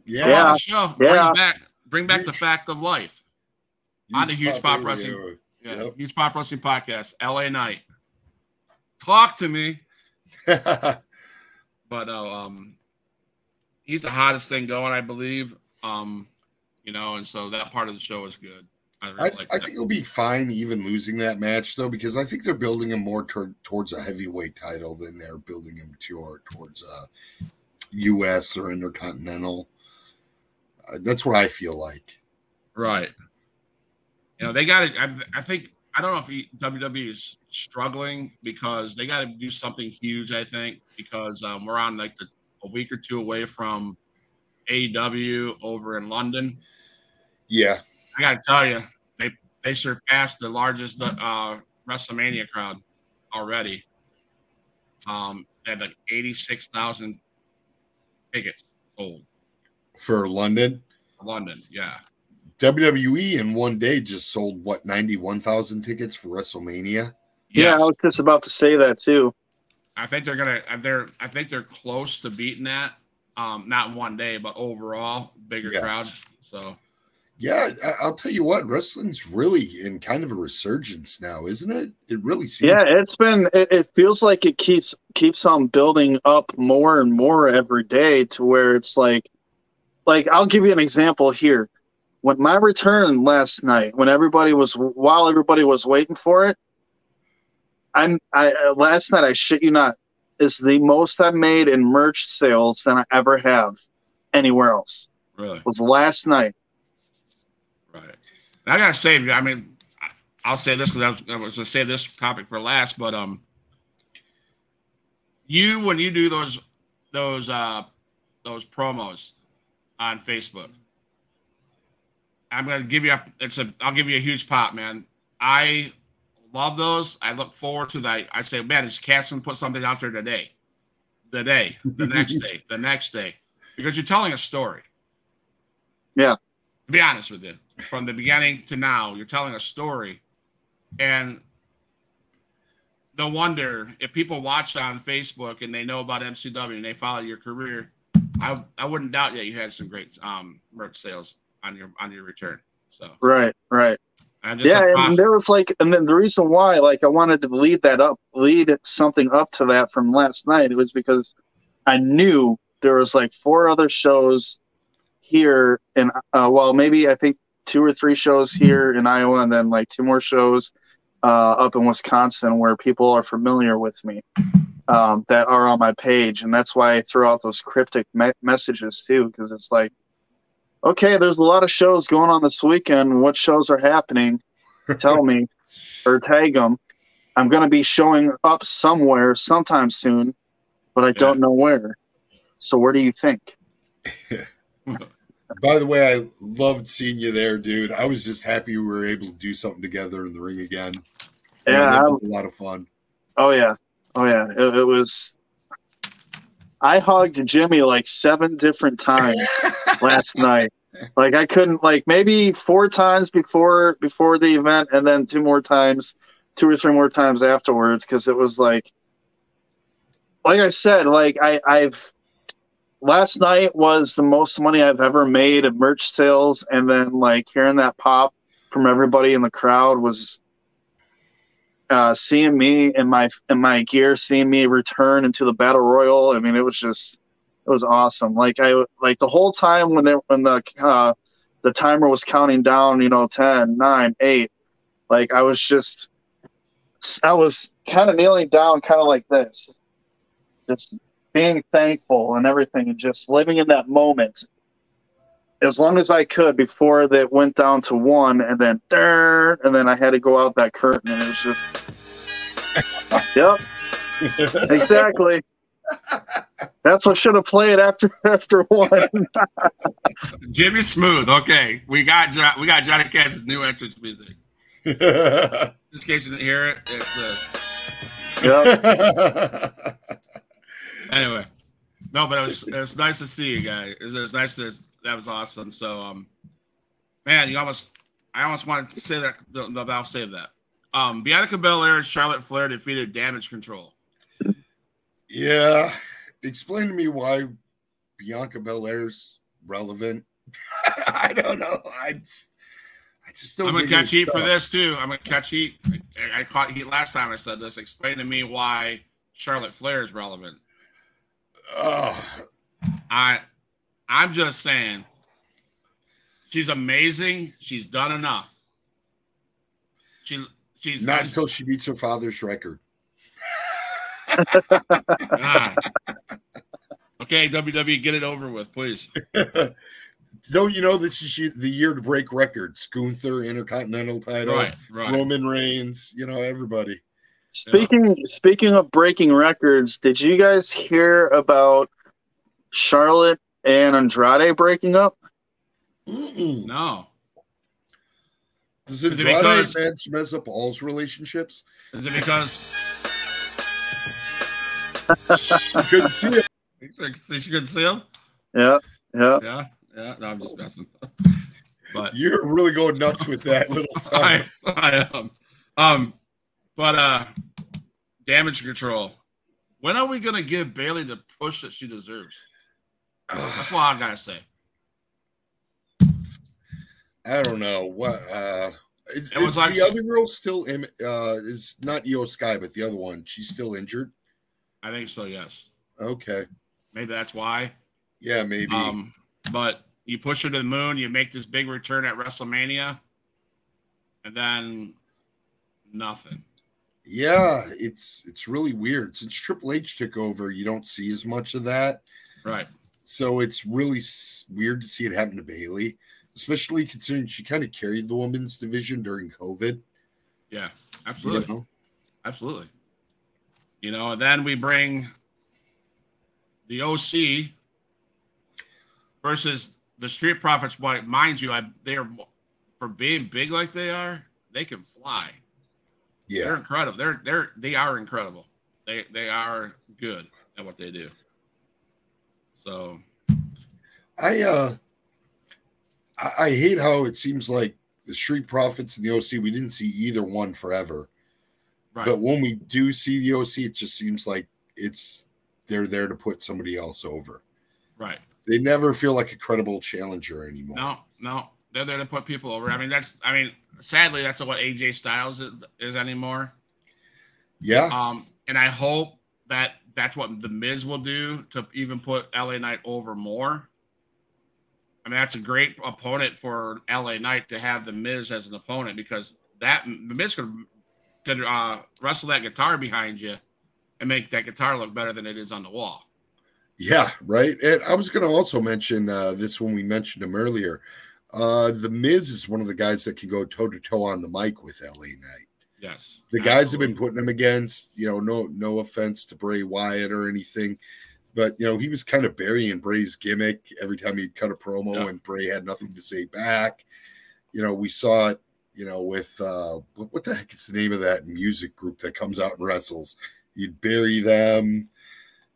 yeah. Come Yeah. on the show. Yeah. Bring back, bring back the fact of life. On the Huge Pop Wrestling. Radio. Yeah. Yep. Huge Pop Wrestling Podcast. LA Knight. Talk to me. But uh, um, he's the hottest thing going, I believe. Um, you know, and so that part of the show is good. I, really I, like I think he'll be fine even losing that match though because I think they're building him more toward, towards a heavyweight title than they're building him toward towards a U.S. or Intercontinental. Uh, that's what I feel like. Right. You know, they got to, I, I think, I don't know if he, WWE is struggling because they got to do something huge, I think, because um, we're on like the, a week or two away from AEW over in London. Yeah, I got to tell you, they, they surpassed the largest uh, WrestleMania crowd already. Um, they had like 86,000 tickets sold for London, London. Yeah. WWE in one day just sold what ninety one thousand tickets for WrestleMania. Yeah, I was just about to say that too. I think they're gonna. uh, They're. I think they're close to beating that. Um, not in one day, but overall, bigger Yeah. crowd. So Yeah, I, I'll tell you what, wrestling's really in kind of a resurgence now, isn't it? It really seems. Yeah, it's been. It, it feels like it keeps keeps on building up more and more every day to where it's like like I'll give you an example here. When my return last night, when everybody was while everybody was waiting for it, I'm I uh, last night I shit you not is the most I made in merch sales than I ever have anywhere else. Really? Was last night. Right. I gotta say, I mean, I'll say this because I was, I was gonna save this topic for last, but um, you when you do those those uh those promos on Facebook, I'm gonna give you a it's a I'll give you a huge pop, man. I love those. I look forward to that. I say, man, is Casson put something out there today? The day, the next day, the next day, because you're telling a story. Yeah. To be honest with you, from the beginning to now, you're telling a story, and no wonder if people watch on Facebook and they know about MCW and they follow your career, I I wouldn't doubt that you had some great um merch sales on your on your return. So Right, right. Just Yeah, and there was like, and then the reason why, like, I wanted to lead that up, lead something up to that from last night. It was because I knew there was like four other shows here, and uh, well, maybe I think two or three shows here in Iowa, and then like two more shows uh, up in Wisconsin where people are familiar with me um, that are on my page, and that's why I throw out those cryptic me- messages too, because it's like, okay, there's a lot of shows going on this weekend. What shows are happening? Tell me, or tag them. I'm going to be showing up somewhere sometime soon, but I don't know where. So where do you think? By the way, I loved seeing you there, dude. I was just happy we were able to do something together in the ring again. Yeah, that I- was a lot of fun. Oh yeah, oh yeah. It, it was. I hugged Jimmy like seven different times last night. Like I couldn't like maybe four times before before the event, and then two more times, two or three more times afterwards, because it was like, like I said, like I I've last night was the most money I've ever made in merch sales, and then like hearing that pop from everybody in the crowd was uh, seeing me in my in my gear, seeing me return into the battle royal. I mean, it was just it was awesome. Like I like the whole time when they when the uh, the timer was counting down, you know, 10, 9, 8, like I was just I was kind of kneeling down, kind of like this, just being thankful and everything, and just living in that moment as long as I could before that went down to one, and then "Durr," and then I had to go out that curtain, and it was just, yep, exactly. That's what should have played after after one. Jimmy Smooth. Okay, we got Jo- we got Johnny Cash's new entrance music. yeah. Just in case you didn't hear it, it's this. yep. Anyway, no, but it was it was nice to see you guys. It was, it was nice to that was awesome. So um, man, you almost I almost wanted to say that, but I'll save that. Um, Bianca Belair and Charlotte Flair defeated Damage Control. Yeah, explain to me why Bianca Belair's relevant. I don't know. I just, I just don't. I'm gonna catch heat for this too. I'm gonna catch heat. I, I caught heat last time I said this. Explain to me why Charlotte Flair is relevant. Oh, I I'm just saying she's amazing. She's done enough. She she's not until she beats her father's record. Okay, WWE, get it over with, please. Don't you know this is the year to break records? Gunther Intercontinental title, Right, right. Roman Reigns, you know everybody. Speaking speaking of breaking records, did you guys hear about Charlotte and Andrade breaking up? Mm-mm. No. Does Is it Andrade because- match mess up all's relationships? Is it because She couldn't see it. she couldn't see him? Yeah, yeah. Yeah, yeah. No, I'm just messing. But You're really going nuts with that little I. I am. Um, but uh, damage control. When are we gonna give Bayley the push that she deserves? That's what I gotta say. I don't know what. uh Is, It was like- the other girl still? in? Uh, is not IYO SKY, but the other one. She's still injured. I think so. Yes. Okay. Maybe that's why. Yeah, maybe. Um, but you push her to the moon, you make this big return at WrestleMania, and then nothing. Yeah, it's it's really weird. Since Triple H took over, you don't see as much of that. Right. So it's really weird to see it happen to Bayley, especially considering she kind of carried the women's division during COVID. Yeah, you absolutely. know? Absolutely. You know, and then we bring the OC versus the Street Profits. Boy, mind you, I they're for being big like they are, they can fly. Yeah, they're incredible. They're they're they are incredible. They they are good at what they do. So I uh, I, I hate how it seems like the Street Profits and the OC. We didn't see either one forever, right, but when we do see the OC, it just seems like it's they're there to put somebody else over. right. They never feel like a credible challenger anymore. No, no, they're there to put people over. I mean, that's I mean, sadly, that's what AJ Styles is, is anymore. Yeah, Um, and I hope that that's what the Miz will do to even put LA Knight over more. I mean, that's a great opponent for LA Knight to have the Miz as an opponent because that the Miz could could uh, wrestle that guitar behind you and make that guitar look better than it is on the wall. Yeah, right. And I was going to also mention uh, this when we mentioned him earlier. Uh, the Miz is one of the guys that can go toe to toe on the mic with LA Knight. Yes, The guys have been putting him against. You know, no no offense to Bray Wyatt or anything, but you know he was kind of burying Bray's gimmick every time he'd cut a promo, Yeah. and Bray had nothing to say back. You know, we saw it. You know, with uh, what, the heck is the name of that music group that comes out and wrestles? You'd bury them.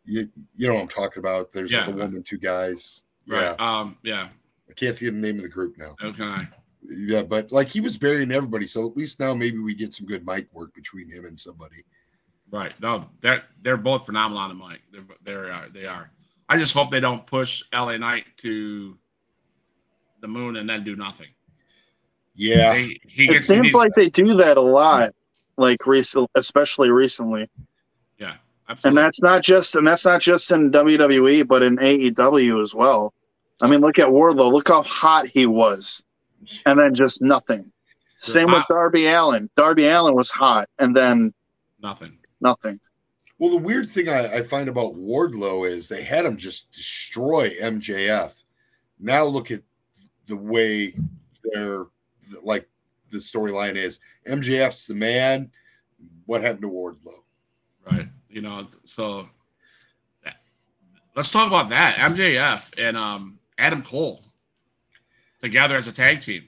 You, you know what I'm talking about. There's like a woman, two guys. right. Yeah, Um, yeah. I can't think of the name of the group now. Okay. Yeah, but like he was burying everybody, so at least now maybe we get some good mic work between him and somebody. Right. No, they're they're both phenomenal on the mic. They're they're uh, they are. I just hope they don't push LA Knight to the moon and then do nothing. Yeah, They, he It gets seems needs- like they do that a lot, like recent, especially recently. yeah, And that's not just and that's not just in WWE, but in AEW as well. I mean, look at Wardlow. Look how hot he was, and then just nothing. Same with. Darby Allin. Darby Allin was hot, and then nothing. nothing. Well, the weird thing I, I find about Wardlow is they had him just destroy MJF. Now look at the way they're like the storyline is. MJF's the man. What happened to Wardlow? Right. You know. So let's talk about that. MJF and um Adam Cole together as a tag team.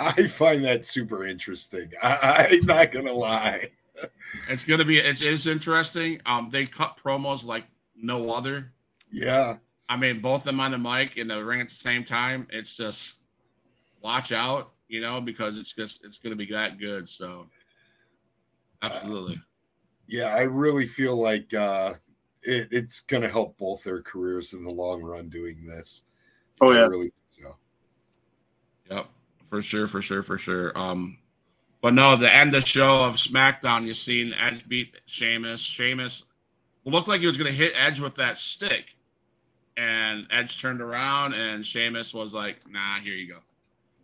I find that super interesting. I, I'm not gonna lie. It's gonna be it's, it's interesting. Um, they cut promos like no other. Yeah, I mean, both of them on the mic in the ring at the same time. It's just watch out, you know, because it's just it's going to be that good. So, absolutely, yeah. I really feel like uh, it, it's gonna help both their careers in the long run doing this. Oh I yeah, really think so. Yep, for sure, for sure, for sure. Um, but no, the end of show of SmackDown, you seen Edge beat Sheamus. Sheamus looked like he was going to hit Edge with that stick, and Edge turned around, and Sheamus was like, "Nah, here you go,"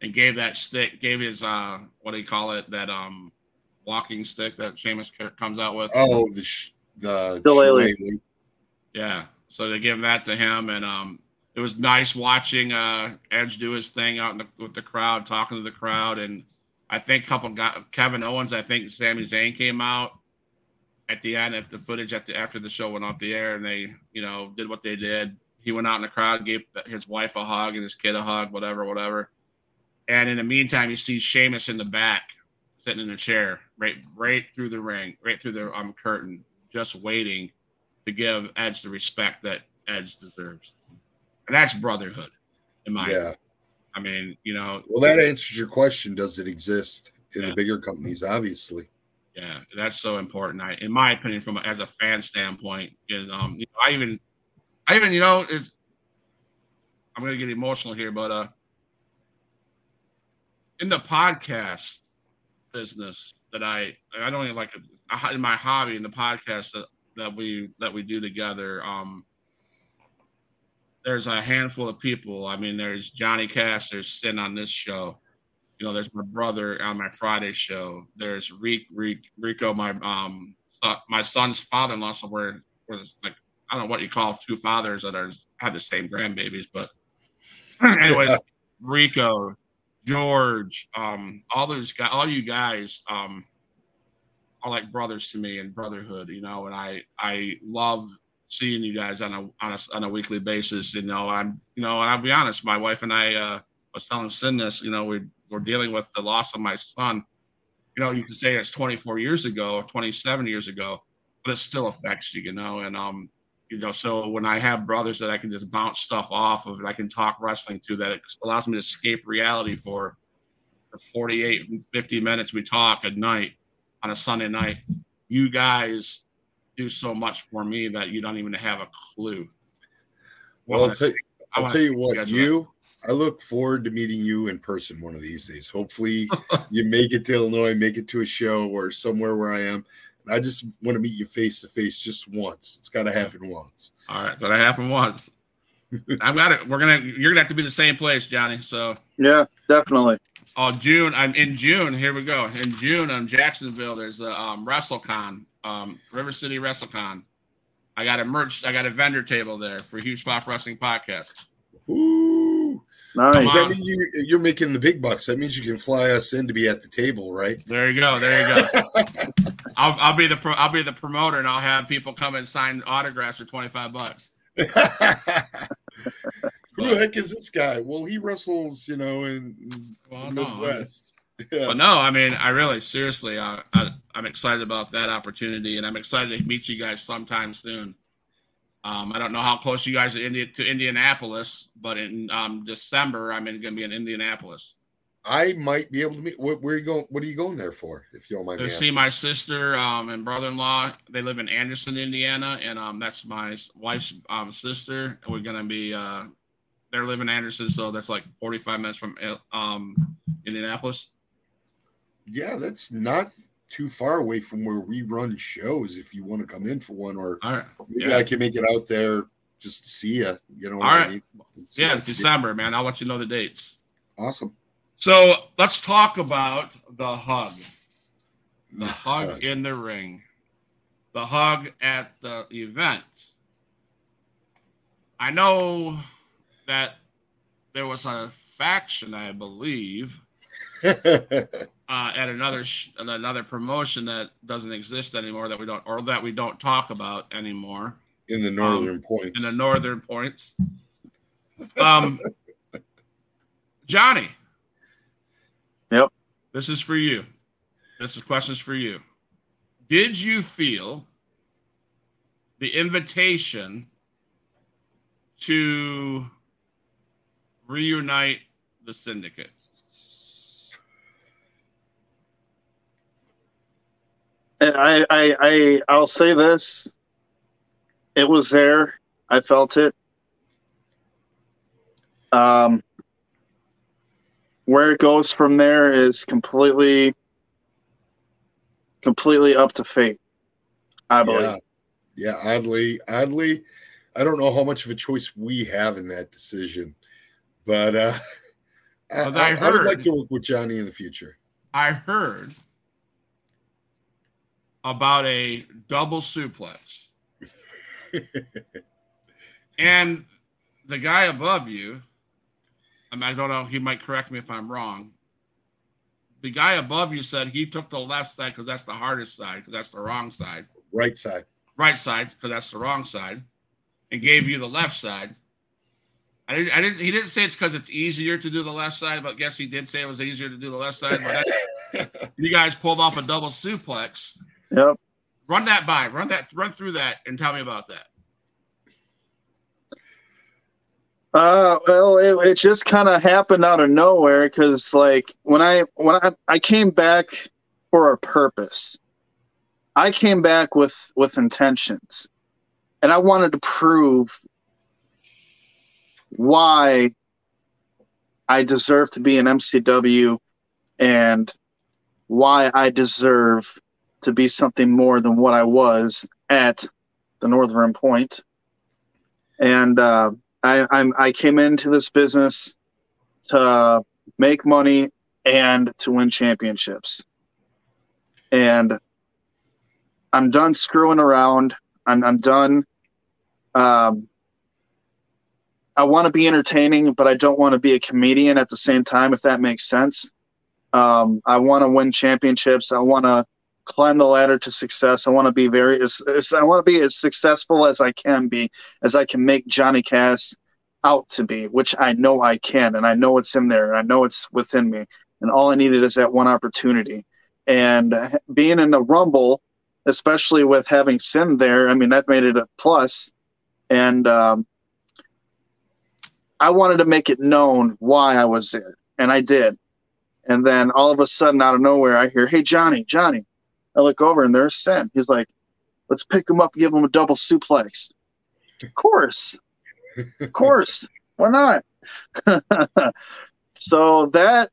and gave that stick, gave his uh, what do you call it, that um, walking stick that Sheamus comes out with. Oh, the sh- the Shillelagh. shillelagh. Yeah. So they give that to him, and um, it was nice watching uh, Edge do his thing out the, with the crowd, talking to the crowd, and I think a couple got Kevin Owens. I think Sami Zayn came out at the end if the footage at the after the show went off the air, and they you know did what they did. He went out in the crowd, gave his wife a hug and his kid a hug, whatever, whatever. And in the meantime, you see Sheamus in the back, sitting in a chair, right, right through the ring, right through the um curtain, just waiting to give Edge the respect that Edge deserves. And that's brotherhood, in my Yeah. I mean, you know, Well, that answers your question. Does it exist in Yeah. the bigger companies? Obviously. yeah, that's so important. I, in my opinion, from a, as a fan standpoint, and um, you know, I even, I even, you know, it's, I'm gonna get emotional here, but uh, in the podcast business that I, I don't even like in my hobby in the podcast that, that we that we do together, um, there's a handful of people. I mean, there's Johnny Cass, there's Sin on this show. You know, there's my brother on my Friday show. There's Rico, my um, my son's father-in-law. So we're, we're like, I don't know what you call two fathers that are have the same grandbabies, but anyways, Rico, George, um, all those guys, all you guys, um, are like brothers to me and brotherhood, you know, and I I love seeing you guys on a on a, on a weekly basis. You know, I'm you know, and I'll be honest, my wife and I uh, was telling Sin this. You know, we we're dealing with the loss of my son. You know, you can say it's 24 years ago, 27 years ago, but it still affects you. You know, and um, you know, so when I have brothers that I can just bounce stuff off of, and I can talk wrestling to, that it allows me to escape reality for 48 and 50 minutes we talk at night on a Sunday night. You guys do so much for me that you don't even have a clue. Well, I'll, tell, I'll tell you what, you, I look forward to meeting you in person one of these days. Hopefully, you make it to Illinois, make it to a show or somewhere where I am. I just want to meet you face to face just once. It's got to happen once. All right, gotta happen once. I'm got it. We're gonna. You're gonna have to be the same place, Johnny. So yeah, definitely. Oh, June. I'm in June. Here we go. In June, I'm Jacksonville. There's a um, WrestleCon um, River City WrestleCon. I got a merch. I got a vendor table there for Huge Pop Wrestling Podcast. Ooh, nice. That mean you, you're making the big bucks. That means you can fly us in to be at the table, right? There you go. There you go. I'll, I'll be the pro, I'll be the promoter, and I'll have people come and sign autographs for twenty five bucks. Who the heck is this guy? Well, he wrestles, you know, in, well, the Midwest. Yeah. But no, I mean, I really, seriously, uh, I, I'm excited about that opportunity, and I'm excited to meet you guys sometime soon. Um, I don't know how close you guys are India, to Indianapolis, but in um, December, I'm going to be in Indianapolis. I might be able to meet. Where, where, are you going? What are you going there for? If you don't mind to see my sister um, and brother-in-law. They live in Anderson, Indiana, and um, that's my wife's um, sister. And we're going to be. Uh, they're living in Anderson, so that's like 45 minutes from um, Indianapolis yeah, that's not too far away from where we run shows. If you want to come in for one, or All right. maybe yeah. I can make it out there just to see you. You know, All right. I mean? Yeah, December, man. I'll let you know the dates. Awesome. So let's talk about the hug. The hug in the ring. The hug at the event. I know that there was a faction, I believe, uh, at another sh- another promotion that doesn't exist anymore that we don't or that we don't talk about anymore. In the northern um, points. in the northern points. Um johnny. Yep. This is for you. This is questions for you. Did you feel the invitation to reunite the syndicate I, I, I, I'll say this. It was there. I felt it. Um, where it goes from there is completely, completely up to fate. I believe. Yeah, yeah oddly, oddly, I don't know how much of a choice we have in that decision, but uh, I, I, heard, I would like to work with Johnny in the future. I heard about a double suplex. and the guy above you, I, mean, I don't know, he might correct me if I'm wrong. The guy above you said he took the left side because that's the hardest side, because that's the wrong side. Right side. Right side, because that's the wrong side, and gave you the left side. I didn't, I didn't. He didn't say it's because it's easier to do the left side, but guess he did say it was easier to do the left side. But you guys pulled off a double suplex Yep. Run that by. Run that. Run through that and tell me about that. Uh, well, it, it just kind of happened out of nowhere because, like, when I when I I came back for a purpose, I came back with with intentions, and I wanted to prove why I deserve to be an MCW and why I deserve to be something more than what I was at the Northern Point. And uh, I, I'm I came into this business to make money and to win championships. And I'm done screwing around. I'm I'm done. Um, I want to be entertaining, but I don't want to be a comedian at the same time, if that makes sense. Um, I want to win championships. I want to climb the ladder to success. I want to be very, as, as, I want to be as successful as I can be, as I can make Johnny Cass out to be, which I know I can, and I know it's in there, and I know it's within me, and all I needed is that one opportunity. And being in the Rumble, especially with having Sin there, I mean that made it a plus. And um, I wanted to make it known why I was there, and I did. And then all of a sudden, out of nowhere, I hear, "Hey, Johnny, Johnny!" I look over, and there's Sin. He's like, "Let's pick him up, give him a double suplex." Of course, of course, why not? so that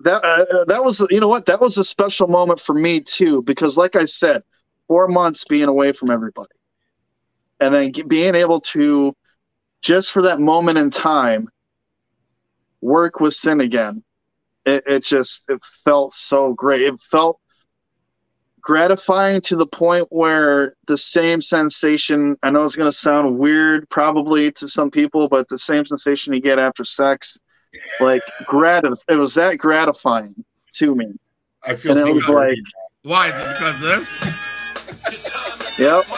that uh, that was you know what that was a special moment for me too because like I said, four months being away from everybody, and then being able to just for that moment in time work with sin again it, it just it felt so great it felt gratifying to the point where the same sensation i know it's going to sound weird probably to some people but the same sensation you get after sex like gratif- it was that gratifying to me I feel and it was sorry. like Why? Is it because of this? yep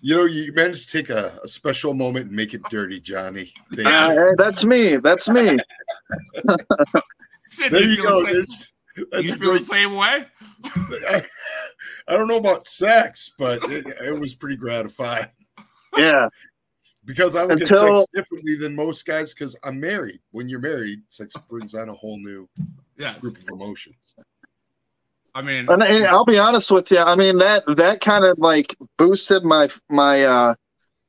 you know, you managed to take a, a special moment and make it dirty, Johnny. Uh, hey, that's me that's me Sid, There you you go. the same- that's you feel great, the same way? I, I don't know about sex, but it, it was pretty gratifying yeah because I look at sex differently than most guys because I'm married. When you're married, sex brings on a whole new Yes. group of emotions. I mean, And, and I'll be honest with you. I mean that that kind of like boosted my my uh,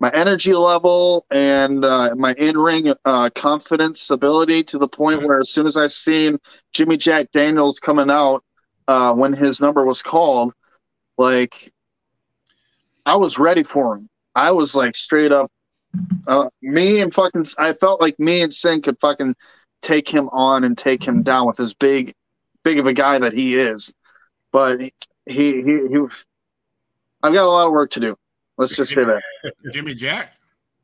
my energy level and uh, my in ring uh, confidence ability to the point where as soon as I seen Jimmy Jack Daniels coming out uh, when his number was called, like I was ready for him. I was like straight up. Uh, me and fucking, I felt like me and Sin could fucking take him on and take him down with his big, big of a guy that he is but he he he, he was, I've got a lot of work to do. Let's just say that. Jimmy Jack.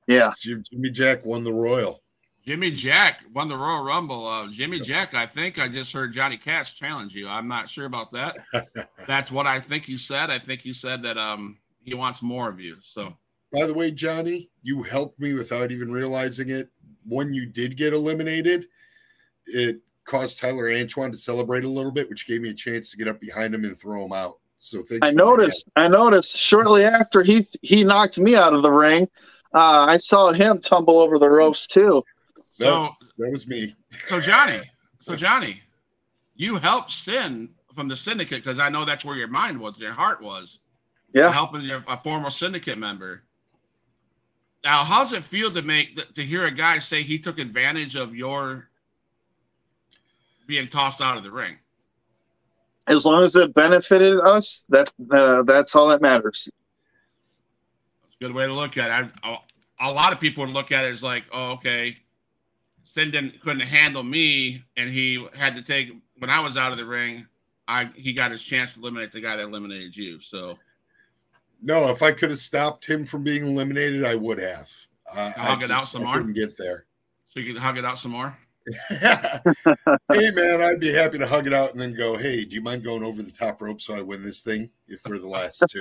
Yeah. Jim, Jimmy Jack won the Royal. Jimmy Jack won the Royal Rumble. Uh, Jimmy Jack, I think I just heard Johnny Cash challenge you. I'm not sure about that. That's what I think you said. I think you said that um he wants more of you. So By the way, Johnny, you helped me without even realizing it. When you did get eliminated, it caused Tyler Antoine to celebrate a little bit, which gave me a chance to get up behind him and throw him out. So thanks. I for noticed. I noticed shortly after he he knocked me out of the ring. Uh, I saw him tumble over the ropes too. that. so That, that was me. so Johnny, so Johnny, you helped Sin from the syndicate because I know that's where your mind was, your heart was. Yeah. helping your, a former syndicate member. Now, how's it feel to make to hear a guy say he took advantage of your being tossed out of the ring? As long as it benefited us, that uh, that's all that matters. It's a good way to look at it. I, a lot of people would look at it as like, oh, okay, Sin didn't, couldn't handle me, and he had to take when I was out of the ring. I he got his chance to eliminate the guy that eliminated you. So No, if I could have stopped him from being eliminated, I would have. Uh, I Hug it out some I more? couldn't get there. so you can hug it out some more. hey man, I'd be happy to hug it out and then go, hey, do you mind going over the top rope so I win this thing if we're the last two?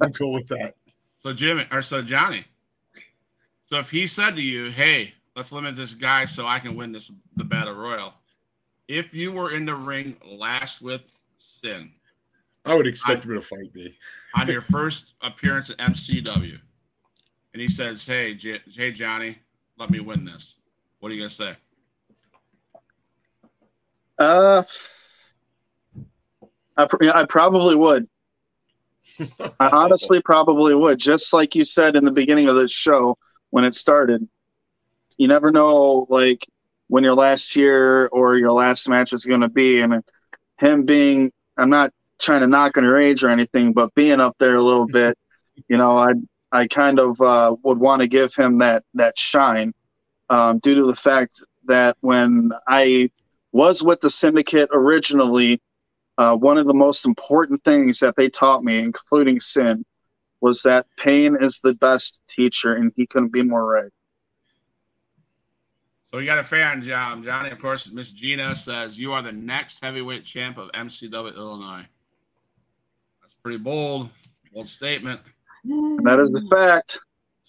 I'm cool with that. So Jimmy or so Johnny. So if he said to you, "Hey, let's limit this guy so I can win this the battle royal," if you were in the ring last with Sin I would expect him to fight me. on your first appearance at MCW, and he says, "Hey, J- hey Johnny, let me win this," what are you gonna say? Uh, I, pr- I probably would. I honestly probably would. Just like you said in the beginning of this show when it started, you never know like when your last year or your last match is going to be. And him being, I'm not trying to knock on her age or anything, but being up there a little bit, you know, I I kind of uh, would want to give him that that shine um, due to the fact that when I was with the syndicate originally, uh, one of the most important things that they taught me, including sin, was that pain is the best teacher, and he couldn't be more right. So you got a fan, John. Johnny, of course, Miss Gina says you are the next heavyweight champ of MCW Illinois. That's pretty bold, bold statement. That is the fact.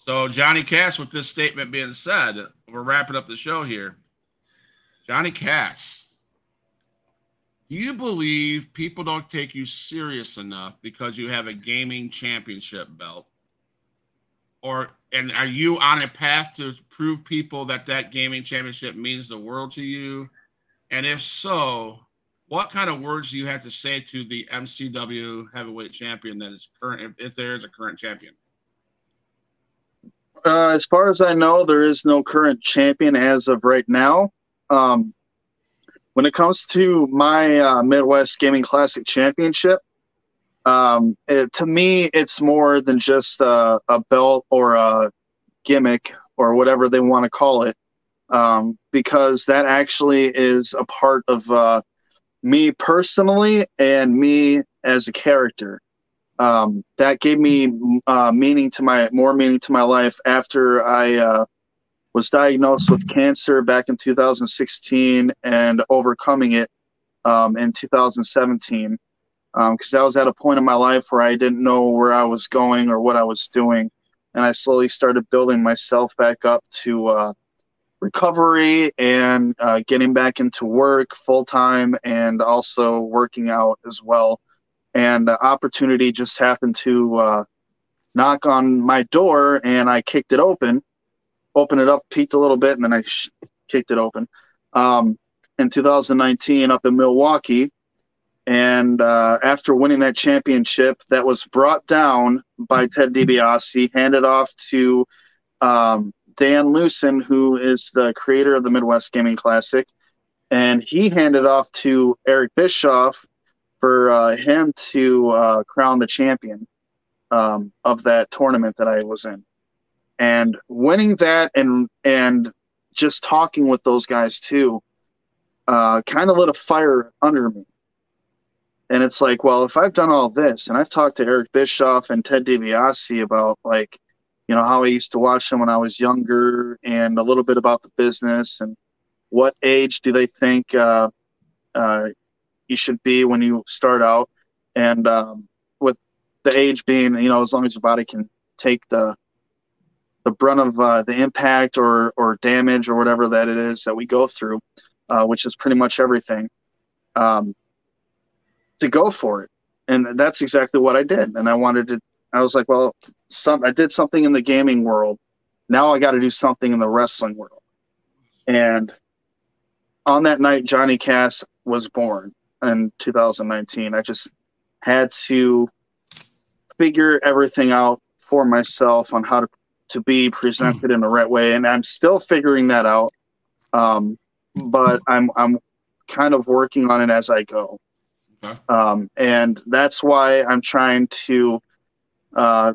So Johnny Cass, with this statement being said, we're wrapping up the show here. Johnny Cass, do you believe people don't take you serious enough because you have a gaming championship belt? Or and are you on a path to prove people that that gaming championship means the world to you? And if so, what kind of words do you have to say to the MCW heavyweight champion that is current, if, if there is a current champion? Uh, as far as I know, there is no current champion as of right now. Um, when it comes to my uh, Midwest Gaming Classic Championship, um, it, to me, it's more than just a, a, belt or a gimmick or whatever they want to call it, um, because that actually is a part of uh, me personally and me as a character. Um, that gave me uh, meaning to my more meaning to my life after I uh, was diagnosed with cancer back in 2016 and overcoming it um, in 2017 because um, I was at a point in my life where I didn't know where I was going or what I was doing, and I slowly started building myself back up to uh, recovery and uh, getting back into work full time and also working out as well. And the opportunity just happened to uh, knock on my door, and I kicked it open, opened it up, peeked a little bit, and then I sh- kicked it open. Um, in 2019, up in Milwaukee, and uh, after winning that championship, that was brought down by Ted DiBiase, handed off to um, Dan Lewson, who is the creator of the Midwest Gaming Classic. And he handed off to Eric Bischoff for uh, him to uh, crown the champion um, of that tournament that I was in. And winning that and and just talking with those guys too uh, kind of lit a fire under me and it's like, well, if I've done all this and I've talked to Eric Bischoff and Ted DiBiase about like, you know, how I used to watch them when I was younger and a little bit about the business and what age do they think uh, uh, you should be when you start out. And um, with the age being, you know, as long as your body can take the the brunt of uh, the impact or or damage or whatever that it is that we go through, uh, which is pretty much everything. Um, to go for it. And that's exactly what I did. And I wanted to, I was like, well, some, I did something in the gaming world. Now I got to do something in the wrestling world. And on that night, Johnny Cass was born in 2019. I just had to figure everything out for myself on how to, to be presented in the right way. And I'm still figuring that out. Um, but I'm, I'm kind of working on it as I go. Um, and that's why I'm trying to uh,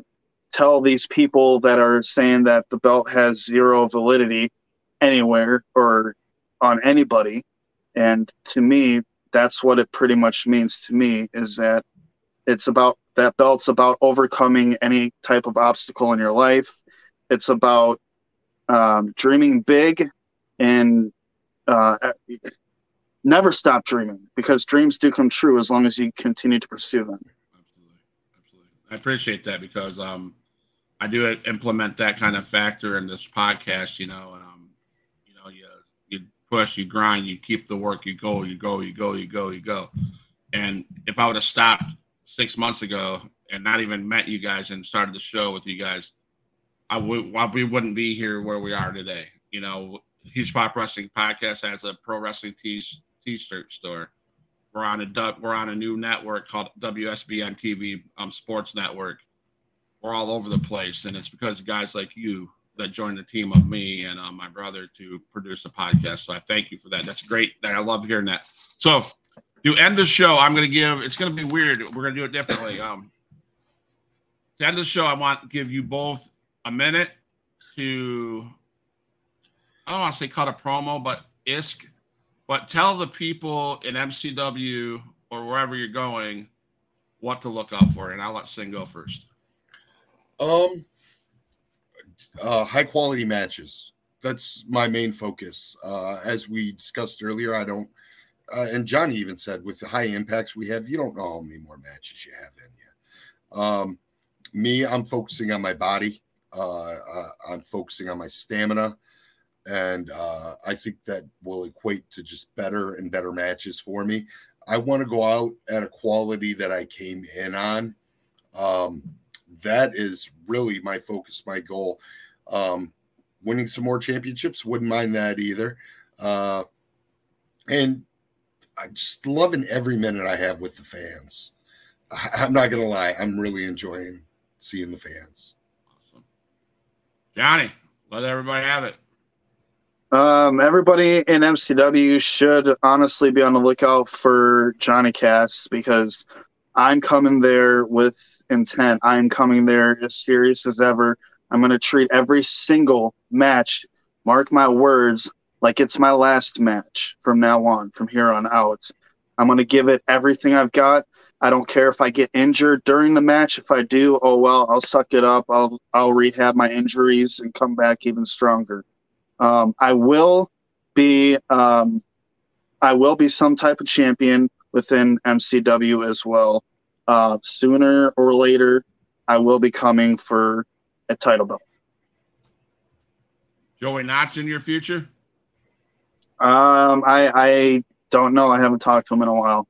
tell these people that are saying that the belt has zero validity anywhere or on anybody. And to me, that's what it pretty much means to me is that it's about that belt's about overcoming any type of obstacle in your life. It's about um, dreaming big and uh, never stop dreaming because dreams do come true as long as you continue to pursue them. Absolutely, absolutely. I appreciate that because um, I do implement that kind of factor in this podcast. You know, and um, you know, you you push, you grind, you keep the work, you go, you go, you go, you go, you go. And if I would have stopped six months ago and not even met you guys and started the show with you guys, I would well, we wouldn't be here where we are today. You know, Huge Pop Wrestling Podcast has a pro wrestling tees t-shirt store. We're on a we're on a new network called WSBN TV um, Sports Network. We're all over the place, and it's because guys like you that joined the team of me and um, my brother to produce a podcast. So I thank you for that. That's great. I love hearing that. So to end the show, I'm going to give. It's going to be weird. We're going to do it differently. Um, to end the show, I want to give you both a minute to. I don't want to say cut a promo, but ISK, but tell the people in MCW or wherever you're going what to look out for, and I'll let Sing go first. Um, uh, high quality matches. That's my main focus. Uh, as we discussed earlier, I don't uh, and Johnny even said with the high impacts we have, you don't know how many more matches you have in you. Um, me, I'm focusing on my body. Uh, uh, I'm focusing on my stamina, and uh, I think that will equate to just better and better matches for me. I want to go out at a quality that I came in on. Um, that is really my focus, my goal. Um, winning some more championships, wouldn't mind that either. Uh, and I'm just loving every minute I have with the fans. I, am not gonna lie, I'm really enjoying seeing the fans. Johnny, let everybody have it. Um, everybody in MCW should honestly be on the lookout for Johnny Cass because I'm coming there with intent. I'm coming there as serious as ever. I'm going to treat every single match, mark my words, like it's my last match from now on, from here on out. I'm going to give it everything I've got. I don't care if I get injured during the match. If I do, oh well, I'll suck it up. I'll I'll rehab my injuries and come back even stronger. Um, I will be um, I will be some type of champion within MCW as well. Uh, sooner or later, I will be coming for a title belt. Joey Knott's in your future? Um, I I don't know. I haven't talked to him in a while.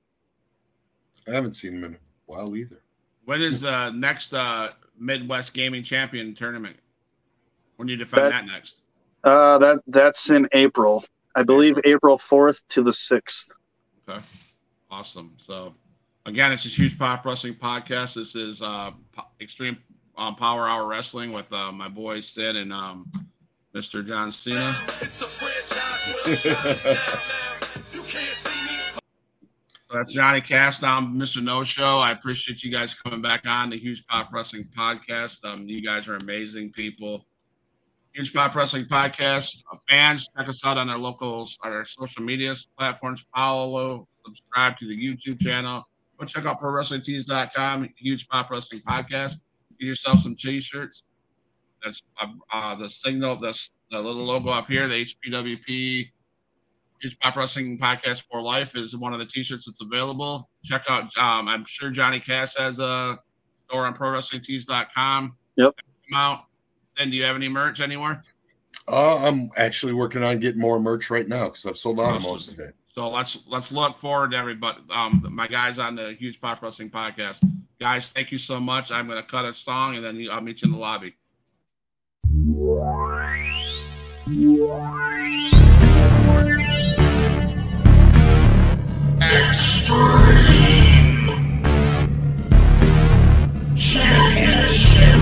I haven't seen him in a while either. When is the next uh, Midwest Gaming Champion tournament? When do you defend that, that next? Uh, that that's in April. I believe April fourth to the sixth. Okay, awesome. So, again, it's a huge pop wrestling podcast. This is uh, Extreme um, Power Hour Wrestling with uh, my boy Sid and um, Mr. John Cena. That's Johnny Cass. I'm Mr. No Show. I appreciate you guys coming back on the Huge Pop Wrestling Podcast. Um, you guys are amazing people. Huge Pop Wrestling Podcast. Uh, fans, check us out on our locals, our social media platforms. Follow, subscribe to the YouTube channel. Go check out ProWrestlingTees.com. Huge Pop Wrestling Podcast. Get yourself some T-shirts. That's uh, uh, the signal. That's the little logo up here. The HPWP Huge Pop Wrestling Podcast for Life is one of the T-shirts that's available. Check out. Um, I'm sure Johnny Cass has a store on ProWrestlingTees.com. Yep. Come out. Then, do you have any merch anywhere? Uh, I'm actually working on getting more merch right now because I've sold out awesome. most of it. So let's let's look forward to everybody. Um, my guys on the Huge Pop Wrestling Podcast. Guys, thank you so much. I'm going to cut a song and then I'll meet you in the lobby. Extreme Championship.